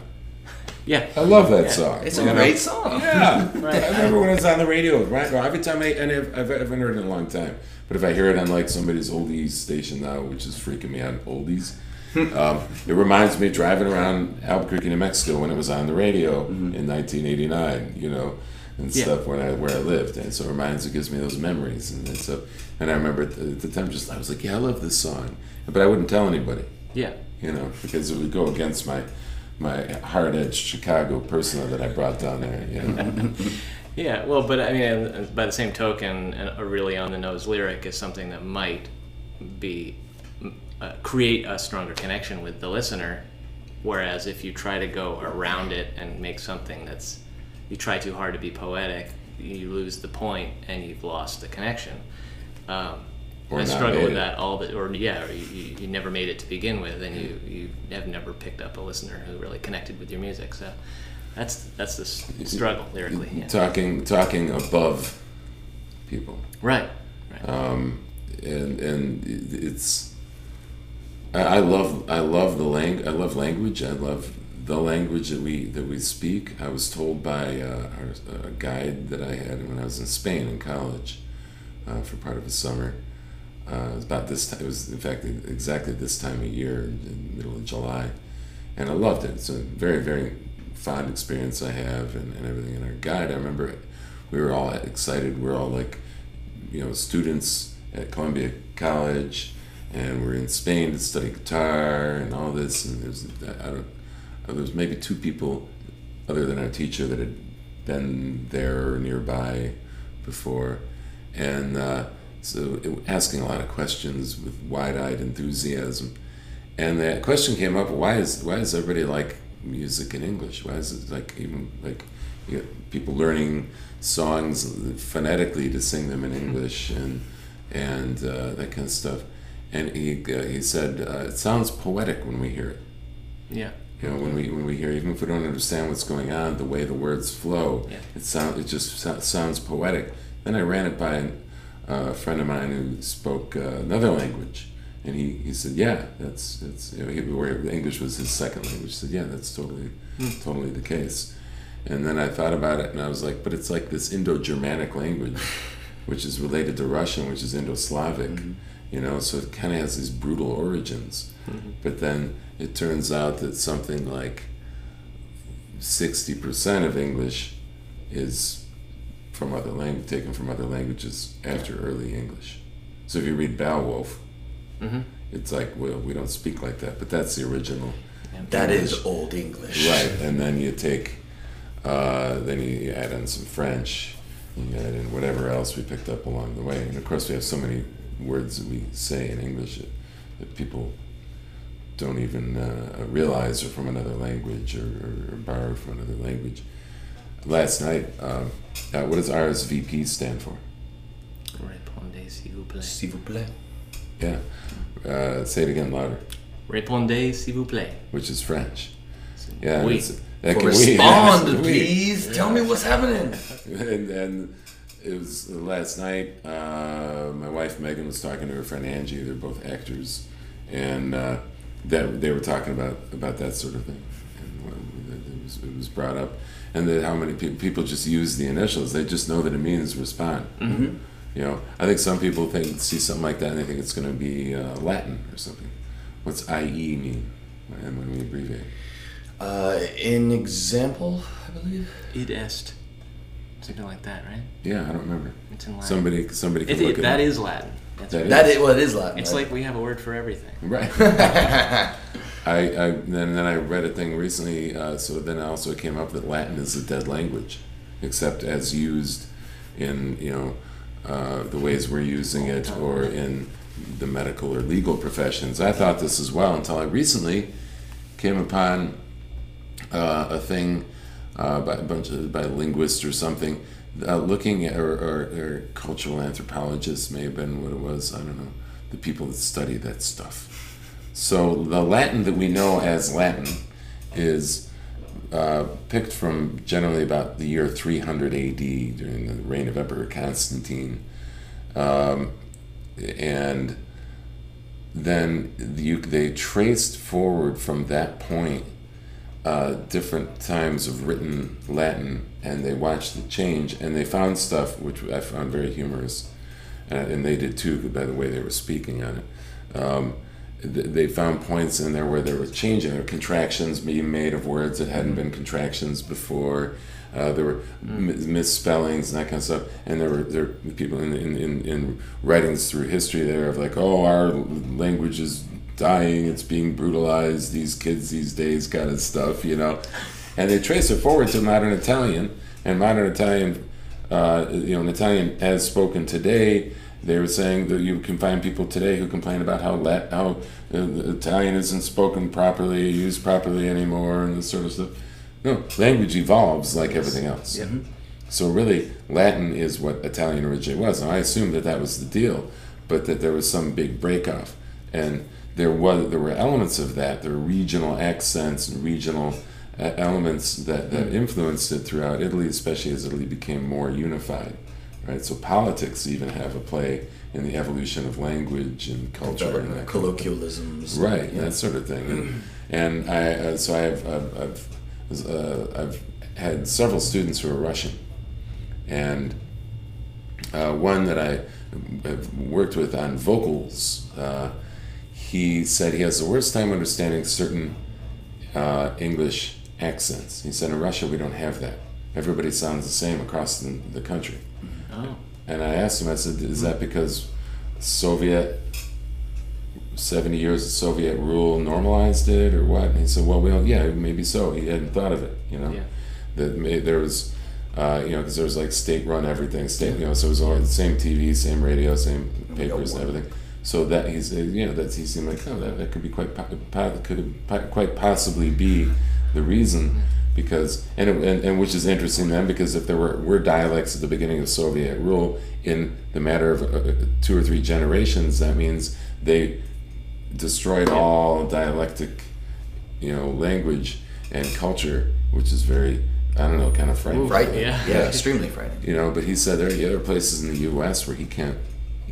Yeah. I love that Yeah. song. It's a know? great song. Yeah, Right. I remember when it was on the radio. Right, every time I and I've, I've, I haven't heard it in a long time. But if I hear it on like somebody's oldies station now, which is freaking me out, oldies. Um, it reminds me of driving around Albuquerque, New Mexico when it was on the radio in 1989. You know, and Yeah. stuff when I where I lived, and so it reminds it gives me those memories. And, and so, and I remember at the, at the time, just I was like, yeah, I love this song, but I wouldn't tell anybody Yeah. you know, because it would go against my my hard edged Chicago persona that I brought down there. You know? Yeah, well, but I mean, by the same token, a really on the nose lyric is something that might be uh, create a stronger connection with the listener. Whereas if you try to go around it and make something that's you try too hard to be poetic, you lose the point and you've lost the connection. Um, Or I struggle with it. that all the or yeah, or you, you, you never made it to begin with, and you you have never picked up a listener who really connected with your music. So that's that's the struggle lyrically. Yeah. talking talking above people, Right. Right. um, and and it's I, I love I love the lang I love language. I love the language that we that we speak. I was told by uh, our, a guide that I had when I was in Spain in college uh, for part of a summer. Uh, it was about this time. It was in fact exactly this time of year, in the middle of July, and I loved it. It's a very very fond experience I have, and, and everything. And our guide, I remember, we were all excited. We are all like, you know, students at Columbia College, and we're in Spain to study guitar and all this. And there's I don't, there was maybe two people, other than our teacher, that had been there or nearby before, and. Uh, so it, asking a lot of questions with wide-eyed enthusiasm, and that question came up: Why is why does everybody like music in English? Why is it like even like you know, people learning songs phonetically to sing them in English and and uh, that kind of stuff? And he uh, he said uh, it sounds poetic when we hear it. yeah. You know, when we when we hear, even if we don't understand what's going on, the way the words flow, Yeah. it sound it just so- sounds poetic. Then I ran it by an, uh, a friend of mine who spoke uh, another language, and he, he said, "Yeah, that's that's you know, he, where English was his second language." He said, "Yeah, that's totally totally the case." And then I thought about it, and I was like, "But it's like this Indo-Germanic language, which is related to Russian, which is Indo-Slavic." You know, so it kind of has these brutal origins. But then it turns out that something like 60% of English is from other language, taken from other languages after early English. So if you read Beowulf, Mhm. it's like, well, we don't speak like that, but that's the original. That is English. old English. Right, and then you take, uh, then you add in some French, you add in whatever else we picked up along the way. And of course, we have so many words that we say in English that, that people don't even uh, realize are from another language or, or, or borrowed from another language. Last night, um, uh, what does RSVP stand for? Répondez s'il vous plaît. S'il vous plaît. Yeah, uh, say it again louder, Répondez s'il vous plaît. which is French. Yeah, Oui. that can- Respond, yes, oui. please. Tell me what's happening. and, and it was last night. Uh, my wife Megan was talking to her friend Angie. They're both actors, and uh, that they were talking about about that sort of thing. And it was it was brought up, and that how many pe- people just use the initials. They just know that it means respond. Mm-hmm. You know, I think some people think see something like that and they think it's going to be uh, Latin or something. What's IE mean? And when we abbreviate, Uh, in example, I believe. Id est. Something like that, right? yeah, I don't remember. It's in Latin. Somebody, somebody can It, look it, it that up. is Latin. That's That right. That is well, it is Latin. It's right? like we have a word for everything. Right. I, I then, then I read a thing recently. Uh, so then I also came up that Latin is a dead language, except as used in you know uh, the ways we're using it or in the medical or legal professions. I thought this as well until I recently came upon uh, a thing uh, by a bunch of by linguists or something, uh, looking at or, or, or cultural anthropologists may have been what it was. I don't know the people that study that stuff. So the Latin that we know as Latin is uh, picked from generally about the year 300 AD during the reign of Emperor Constantine, um, and then you, they traced forward from that point uh, different times of written Latin, and they watched the change, and they found stuff which I found very humorous, uh, and they did too by the way they were speaking on it. Um, th- they found points in there where there were changing, there were contractions being made of words that hadn't been contractions before. Uh, there were m- misspellings and that kind of stuff, and there were there were people in, in, in, in writings through history there of like, oh, our language is dying, it's being brutalized, these kids these days kind of stuff, you know. And they trace it forward to modern Italian, and modern Italian, uh, you know, in Italian as spoken today, they were saying that you can find people today who complain about how Lat- how uh, Italian isn't spoken properly, used properly anymore, and this sort of stuff. No, language evolves like everything else. So really, Latin is what Italian originally was. And I assumed that that was the deal, but that there was some big breakoff, and there was there were elements of that. There were regional accents and regional uh, elements that, that influenced it throughout Italy, especially as Italy became more unified. Right. So politics even have a play in the evolution of language and culture and that kind of colloquialisms. right Yeah. that sort of thing and, and i uh, so i have i've I've, uh, I've had several students who are russian and uh, one that i have worked with on vocals uh, he said he has the worst time understanding certain uh, english accents he said in russia we don't have that everybody sounds the same across the, the country Oh. and I asked him, I said, is that because Soviet, 70 years of Soviet rule normalized it or what? And he said, well, well, yeah, maybe so. He hadn't thought of it, you know? Yeah. That may, there was, uh, you know, because there was like state run everything, state, you know, so it was all the same TV, same radio, same papers and everything. So that he's, uh, you know, that he seemed like, oh, that, that could be quite, po- po- could quite possibly be the reason because and, it, and and which is interesting then because if there were were dialects at the beginning of Soviet rule in the matter of uh, two or three generations, that means they destroyed all dialectic, you know, language and culture, which is very I don't know, kind of frightening. Frightening. Yeah. Yeah. extremely frightening. You know, but he said there are other places in the U.S. where he can't.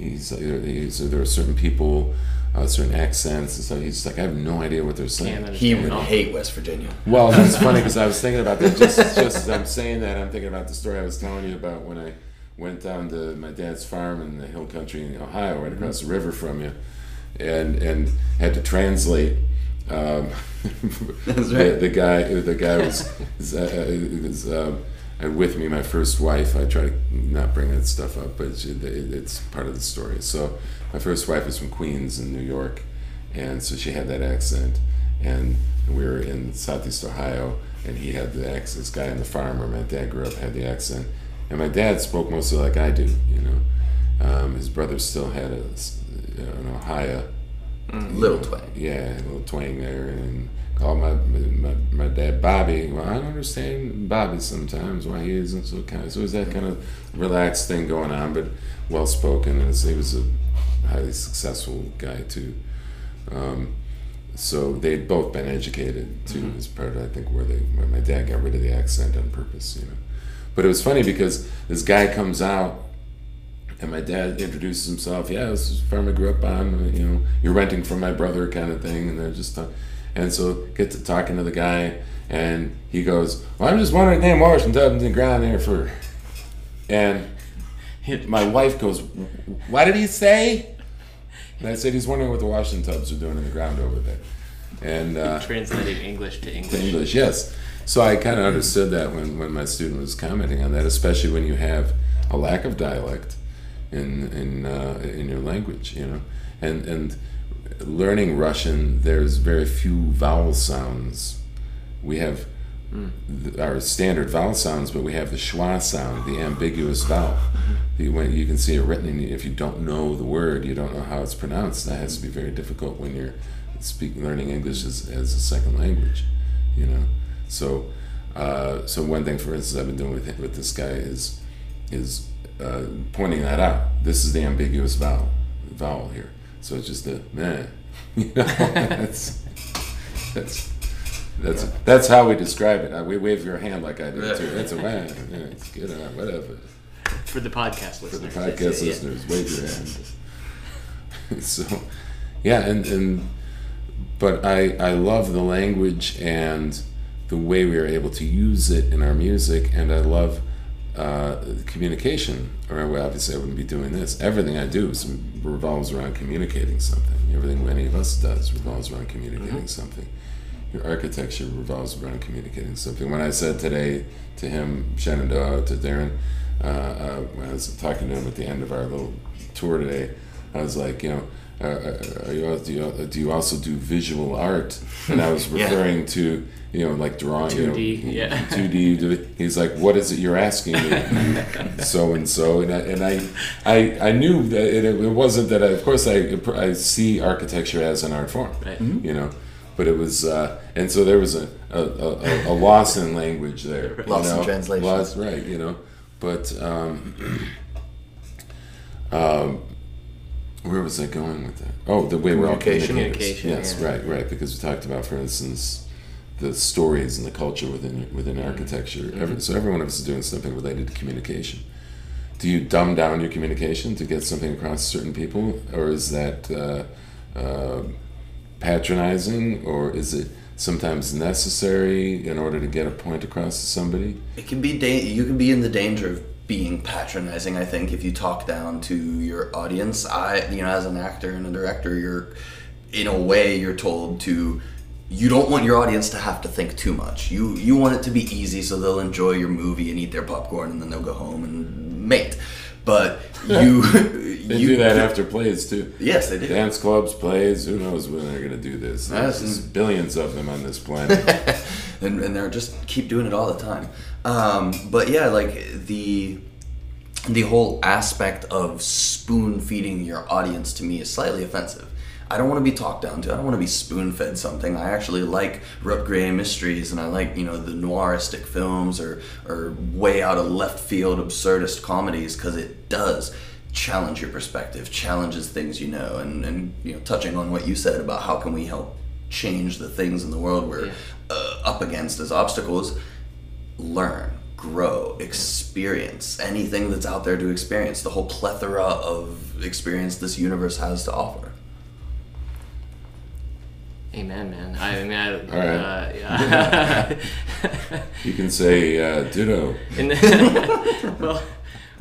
He's, he's there are certain people, uh, certain accents, and so he's like, I have no idea what they're saying. He would all. hate West Virginia. Well, that's funny because I was thinking about that. Just, just as I'm saying that, I'm thinking about the story I was telling you about when I went down to my dad's farm in the hill country in Ohio, right across the river from you, and and had to translate. Um, That's the, right. the guy, the guy was, was, uh, was um, and with me, my first wife. I try to not bring that stuff up, but it's, it's part of the story. So my first wife is from Queens in New York, and so she had that accent, and we were in Southeast Ohio, and he had the accent. This guy on the farm where my dad grew up had the accent, and my dad spoke mostly like I do. You know, um, his brother still had a, an Ohio. Little twang. Yeah, a little twang there, and called my, my my dad Bobby. Well, I don't understand Bobby sometimes why he isn't so kind. So it was that kind of relaxed thing going on, but well spoken, and he was a highly successful guy too. Um, so they'd both been educated too, as part of I think where they where my dad got rid of the accent on purpose, you know. But it was funny because this guy comes out and my dad introduces himself. Yeah, this is the farm I grew up on. You know, you're renting from my brother, kind of thing. And they're just, talk- and so get to talking to the guy, and he goes, "Well, I'm just wondering, damn Washington, up in the ground there for," and my wife goes, "What did he say?" And I said, "He's wondering what the washing tubs are doing in the ground over there." And uh, Translating English to English. to English, yes. So I kind of understood that when, when my student was commenting on that, especially when you have a lack of dialect in in uh, in your language, you know, and and learning Russian, there's very few vowel sounds. We have th- our standard vowel sounds, but we have the schwa sound, the ambiguous vowel. The, when you can see it written, and if you don't know the word, you don't know how it's pronounced. That has to be very difficult when you're speaking learning English as, as a second language, you know. So, uh, so one thing, for instance, I've been doing with with this guy is is uh, pointing that out. This is the ambiguous vowel vowel here. So it's just a man. You know, that's that's that's that's how we describe it. Uh, we wave your hand like I did too. It's a man. Yeah, it's good. Uh, whatever. For the podcast listeners. For the listeners. podcast Yeah. listeners, wave your hand. so, yeah, and and but I I love the language and the way we are able to use it in our music, and I love uh, communication. Or obviously, I wouldn't be doing this. Everything I do is, revolves around communicating something. Everything any of us does revolves around communicating something. Your architecture revolves around communicating something. When I said today to him, Shenandoah, to Darren, uh, uh, when I was talking to him at the end of our little tour today, I was like, you know, uh, uh, are you, do, you, do you also do visual art? And I was Yeah. referring to, you know, like drawing, you know, 2D, yeah. 2D. He's like, what is it you're asking me? so and so, and I, and I, I, I knew that it, it wasn't that. I, of course, I, I see architecture as an art form, Right. you know. But it was, uh, and so there was a, a, a, a loss in language there. you Loss in translation. Loss, right? You know, but um, um, where was I going with that? Oh, the way we're all communicating. Communication, Yes, yeah. right, right. Because we talked about, for instance, the stories and the culture within within Mm-hmm. architecture. Every, so every one of us is doing something related to communication. Do you dumb down your communication to get something across to certain people, or is that uh, uh, patronizing, or is it sometimes necessary in order to get a point across to somebody? It can be da- you can be in the danger of being patronizing. I think if you talk down to your audience, I you know as an actor and a director, you're in a way you're told to. You don't want your audience to have to think too much. You you want it to be easy so they'll enjoy your movie and eat their popcorn and then they'll go home and mate. But you They you do that after plays too. Yes, they do. Dance clubs, plays. Who knows when they're going to do this? There's billions of them on this planet. and, and they're just keep doing it all the time. Um, but yeah, like the the whole aspect of spoon feeding your audience to me is slightly offensive. I don't want to be talked down to. I don't want to be spoon fed something. I actually like Rutger mysteries and I like you know the noiristic films or or way out of left field absurdist comedies because it does challenge your perspective, challenges things you know, and and you know touching on what you said about how can we help change the things in the world we're Yeah. uh, up against as obstacles learn, grow, experience anything that's out there to experience, the whole plethora of experience this universe has to offer. Amen, man. I mean, I, right. uh, yeah. you can say uh, ditto. And well,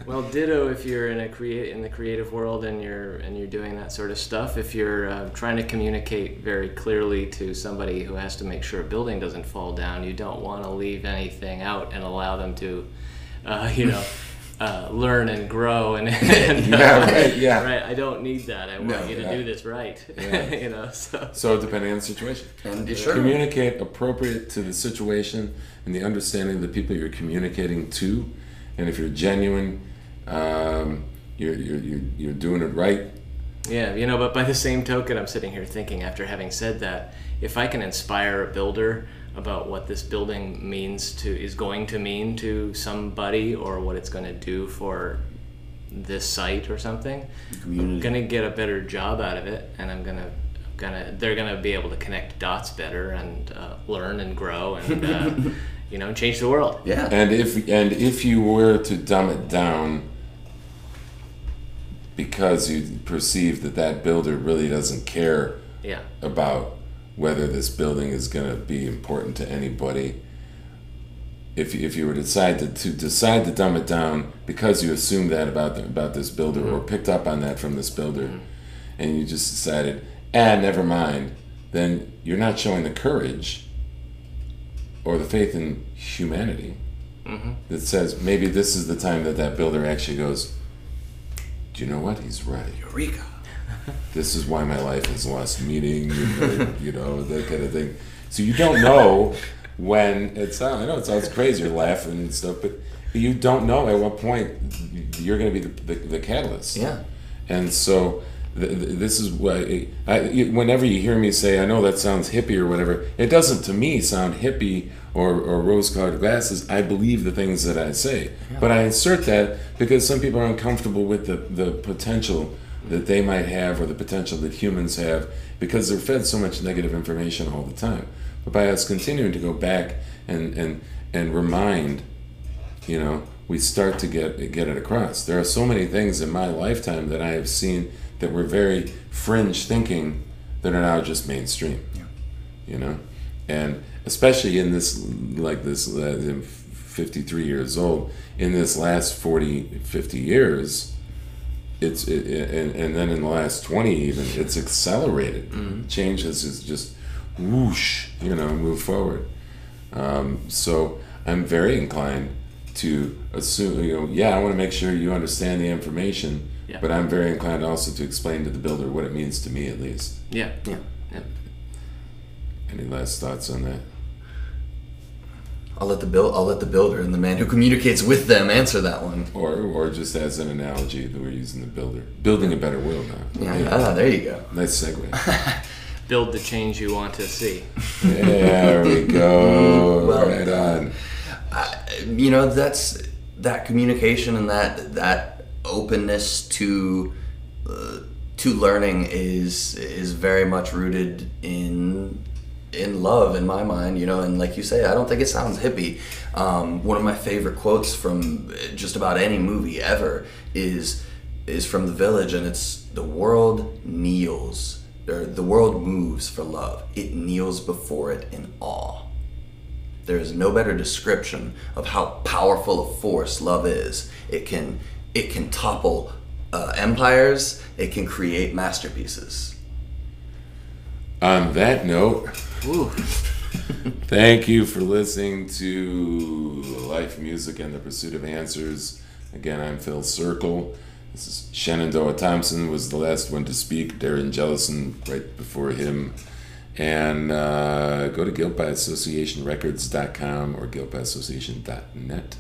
well, ditto if you're in a create in the creative world and you're and you're doing that sort of stuff. If you're uh, trying to communicate very clearly to somebody who has to make sure a building doesn't fall down, you don't want to leave anything out and allow them to, uh, you know. Uh, learn and grow and, and uh, Yeah, right, yeah. right. I don't need that. I want No, you to yeah. do this right. Yeah. you know. So So depending on the situation, And sure, communicate appropriate to the situation and the understanding of the people you're communicating to, and if you're genuine, um, you're, you're you're you're doing it right. Yeah, you know, but by the same token, I'm sitting here thinking after having said that, if I can inspire a builder about what this building means to is going to mean to somebody or what it's going to do for this site or something, I'm going to get a better job out of it and I'm going to gonna they're going to be able to connect dots better and uh, learn and grow and uh, you know, change the world. Yeah. And if and if you were to dumb it down because you perceive that that builder really doesn't care Yeah. about whether this building is going to be important to anybody if if you were to decide to, to decide to dumb it down because you assumed that about the, about this builder or mm-hmm. picked up on that from this builder, mm-hmm. and you just decided, ah, never mind, then you're not showing the courage or the faith in humanity mm-hmm. that says maybe this is the time that that builder actually goes. Do you know what? He's right Eureka. this is why my life has lost meaning, you uh, know, you know, that kind of thing. So you don't know when it's. I know it sounds crazy, you're laughing and stuff, but you don't know at what point you're going to be the, the, the catalyst. Yeah. And so this is why. I, whenever you hear me say, "I know that sounds hippie" or whatever, it doesn't to me sound hippie or, or rose-colored glasses. I believe the things that I say, but I insert that because some people are uncomfortable with the the potential that they might have or the potential that humans have because they're fed so much negative information all the time. But by us continuing to go back and and and remind you know we start to get get it across there are so many things in my lifetime that i have seen that were very fringe thinking that are now just mainstream you know? And especially in this like this uh, 53 years old in this last 40 50 years it's it, it- and, and then in the last 20 even it's accelerated. Change has just, just whoosh you know move forward. Um, so I'm very inclined to assume, you know, yeah, I want to make sure you understand the information, Yeah. but I'm very inclined also to explain to the builder what it means to me at least. Yeah. Yeah. Yeah. Any last thoughts on that? I'll let the build. I'll let the builder and the man who communicates with them answer that one. Or, or just as an analogy that we're using the builder, building a better world now. Yeah. Ah, there you go. Nice segue. Build the change you want to see. there we go. Well right on. you know that's that communication and that that openness to uh, to learning is is very much rooted in in love in my mind you know and like you say i don't think it sounds hippie. Um, one of my favorite quotes from just about any movie ever is is from the village and it's the world kneels or the world moves for love. It kneels before it in awe. There is no better description of how powerful a force love is. It can it can topple uh, empires. It can create masterpieces. On that note, Thank you for listening to Life Music and the Pursuit of Answers. Again, I'm Phil Circle. This is Shenandoah Thompson was the last one to speak. Darren Jellison right before him. And uh, go to guiltbyassociationrecords.com or guiltbyassociation.net.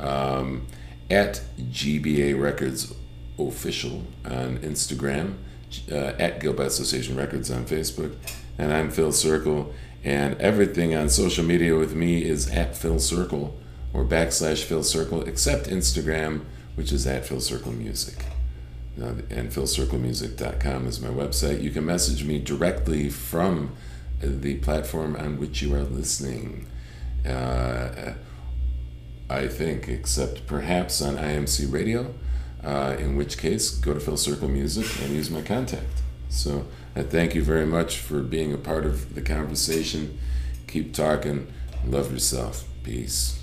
Um, at GBA Records Official on Instagram, uh, at by Association Records on Facebook, and I'm Phil Circle. And everything on social media with me is at Phil Circle or backslash Phil Circle, except Instagram, which is at Phil Circle Music. Uh, and philcirclemusic.com is my website. You can message me directly from the platform on which you are listening. Uh, I think, except perhaps on IMC Radio, uh, in which case, go to Phil Circle Music and use my contact. So I thank you very much for being a part of the conversation. Keep talking. Love yourself. Peace.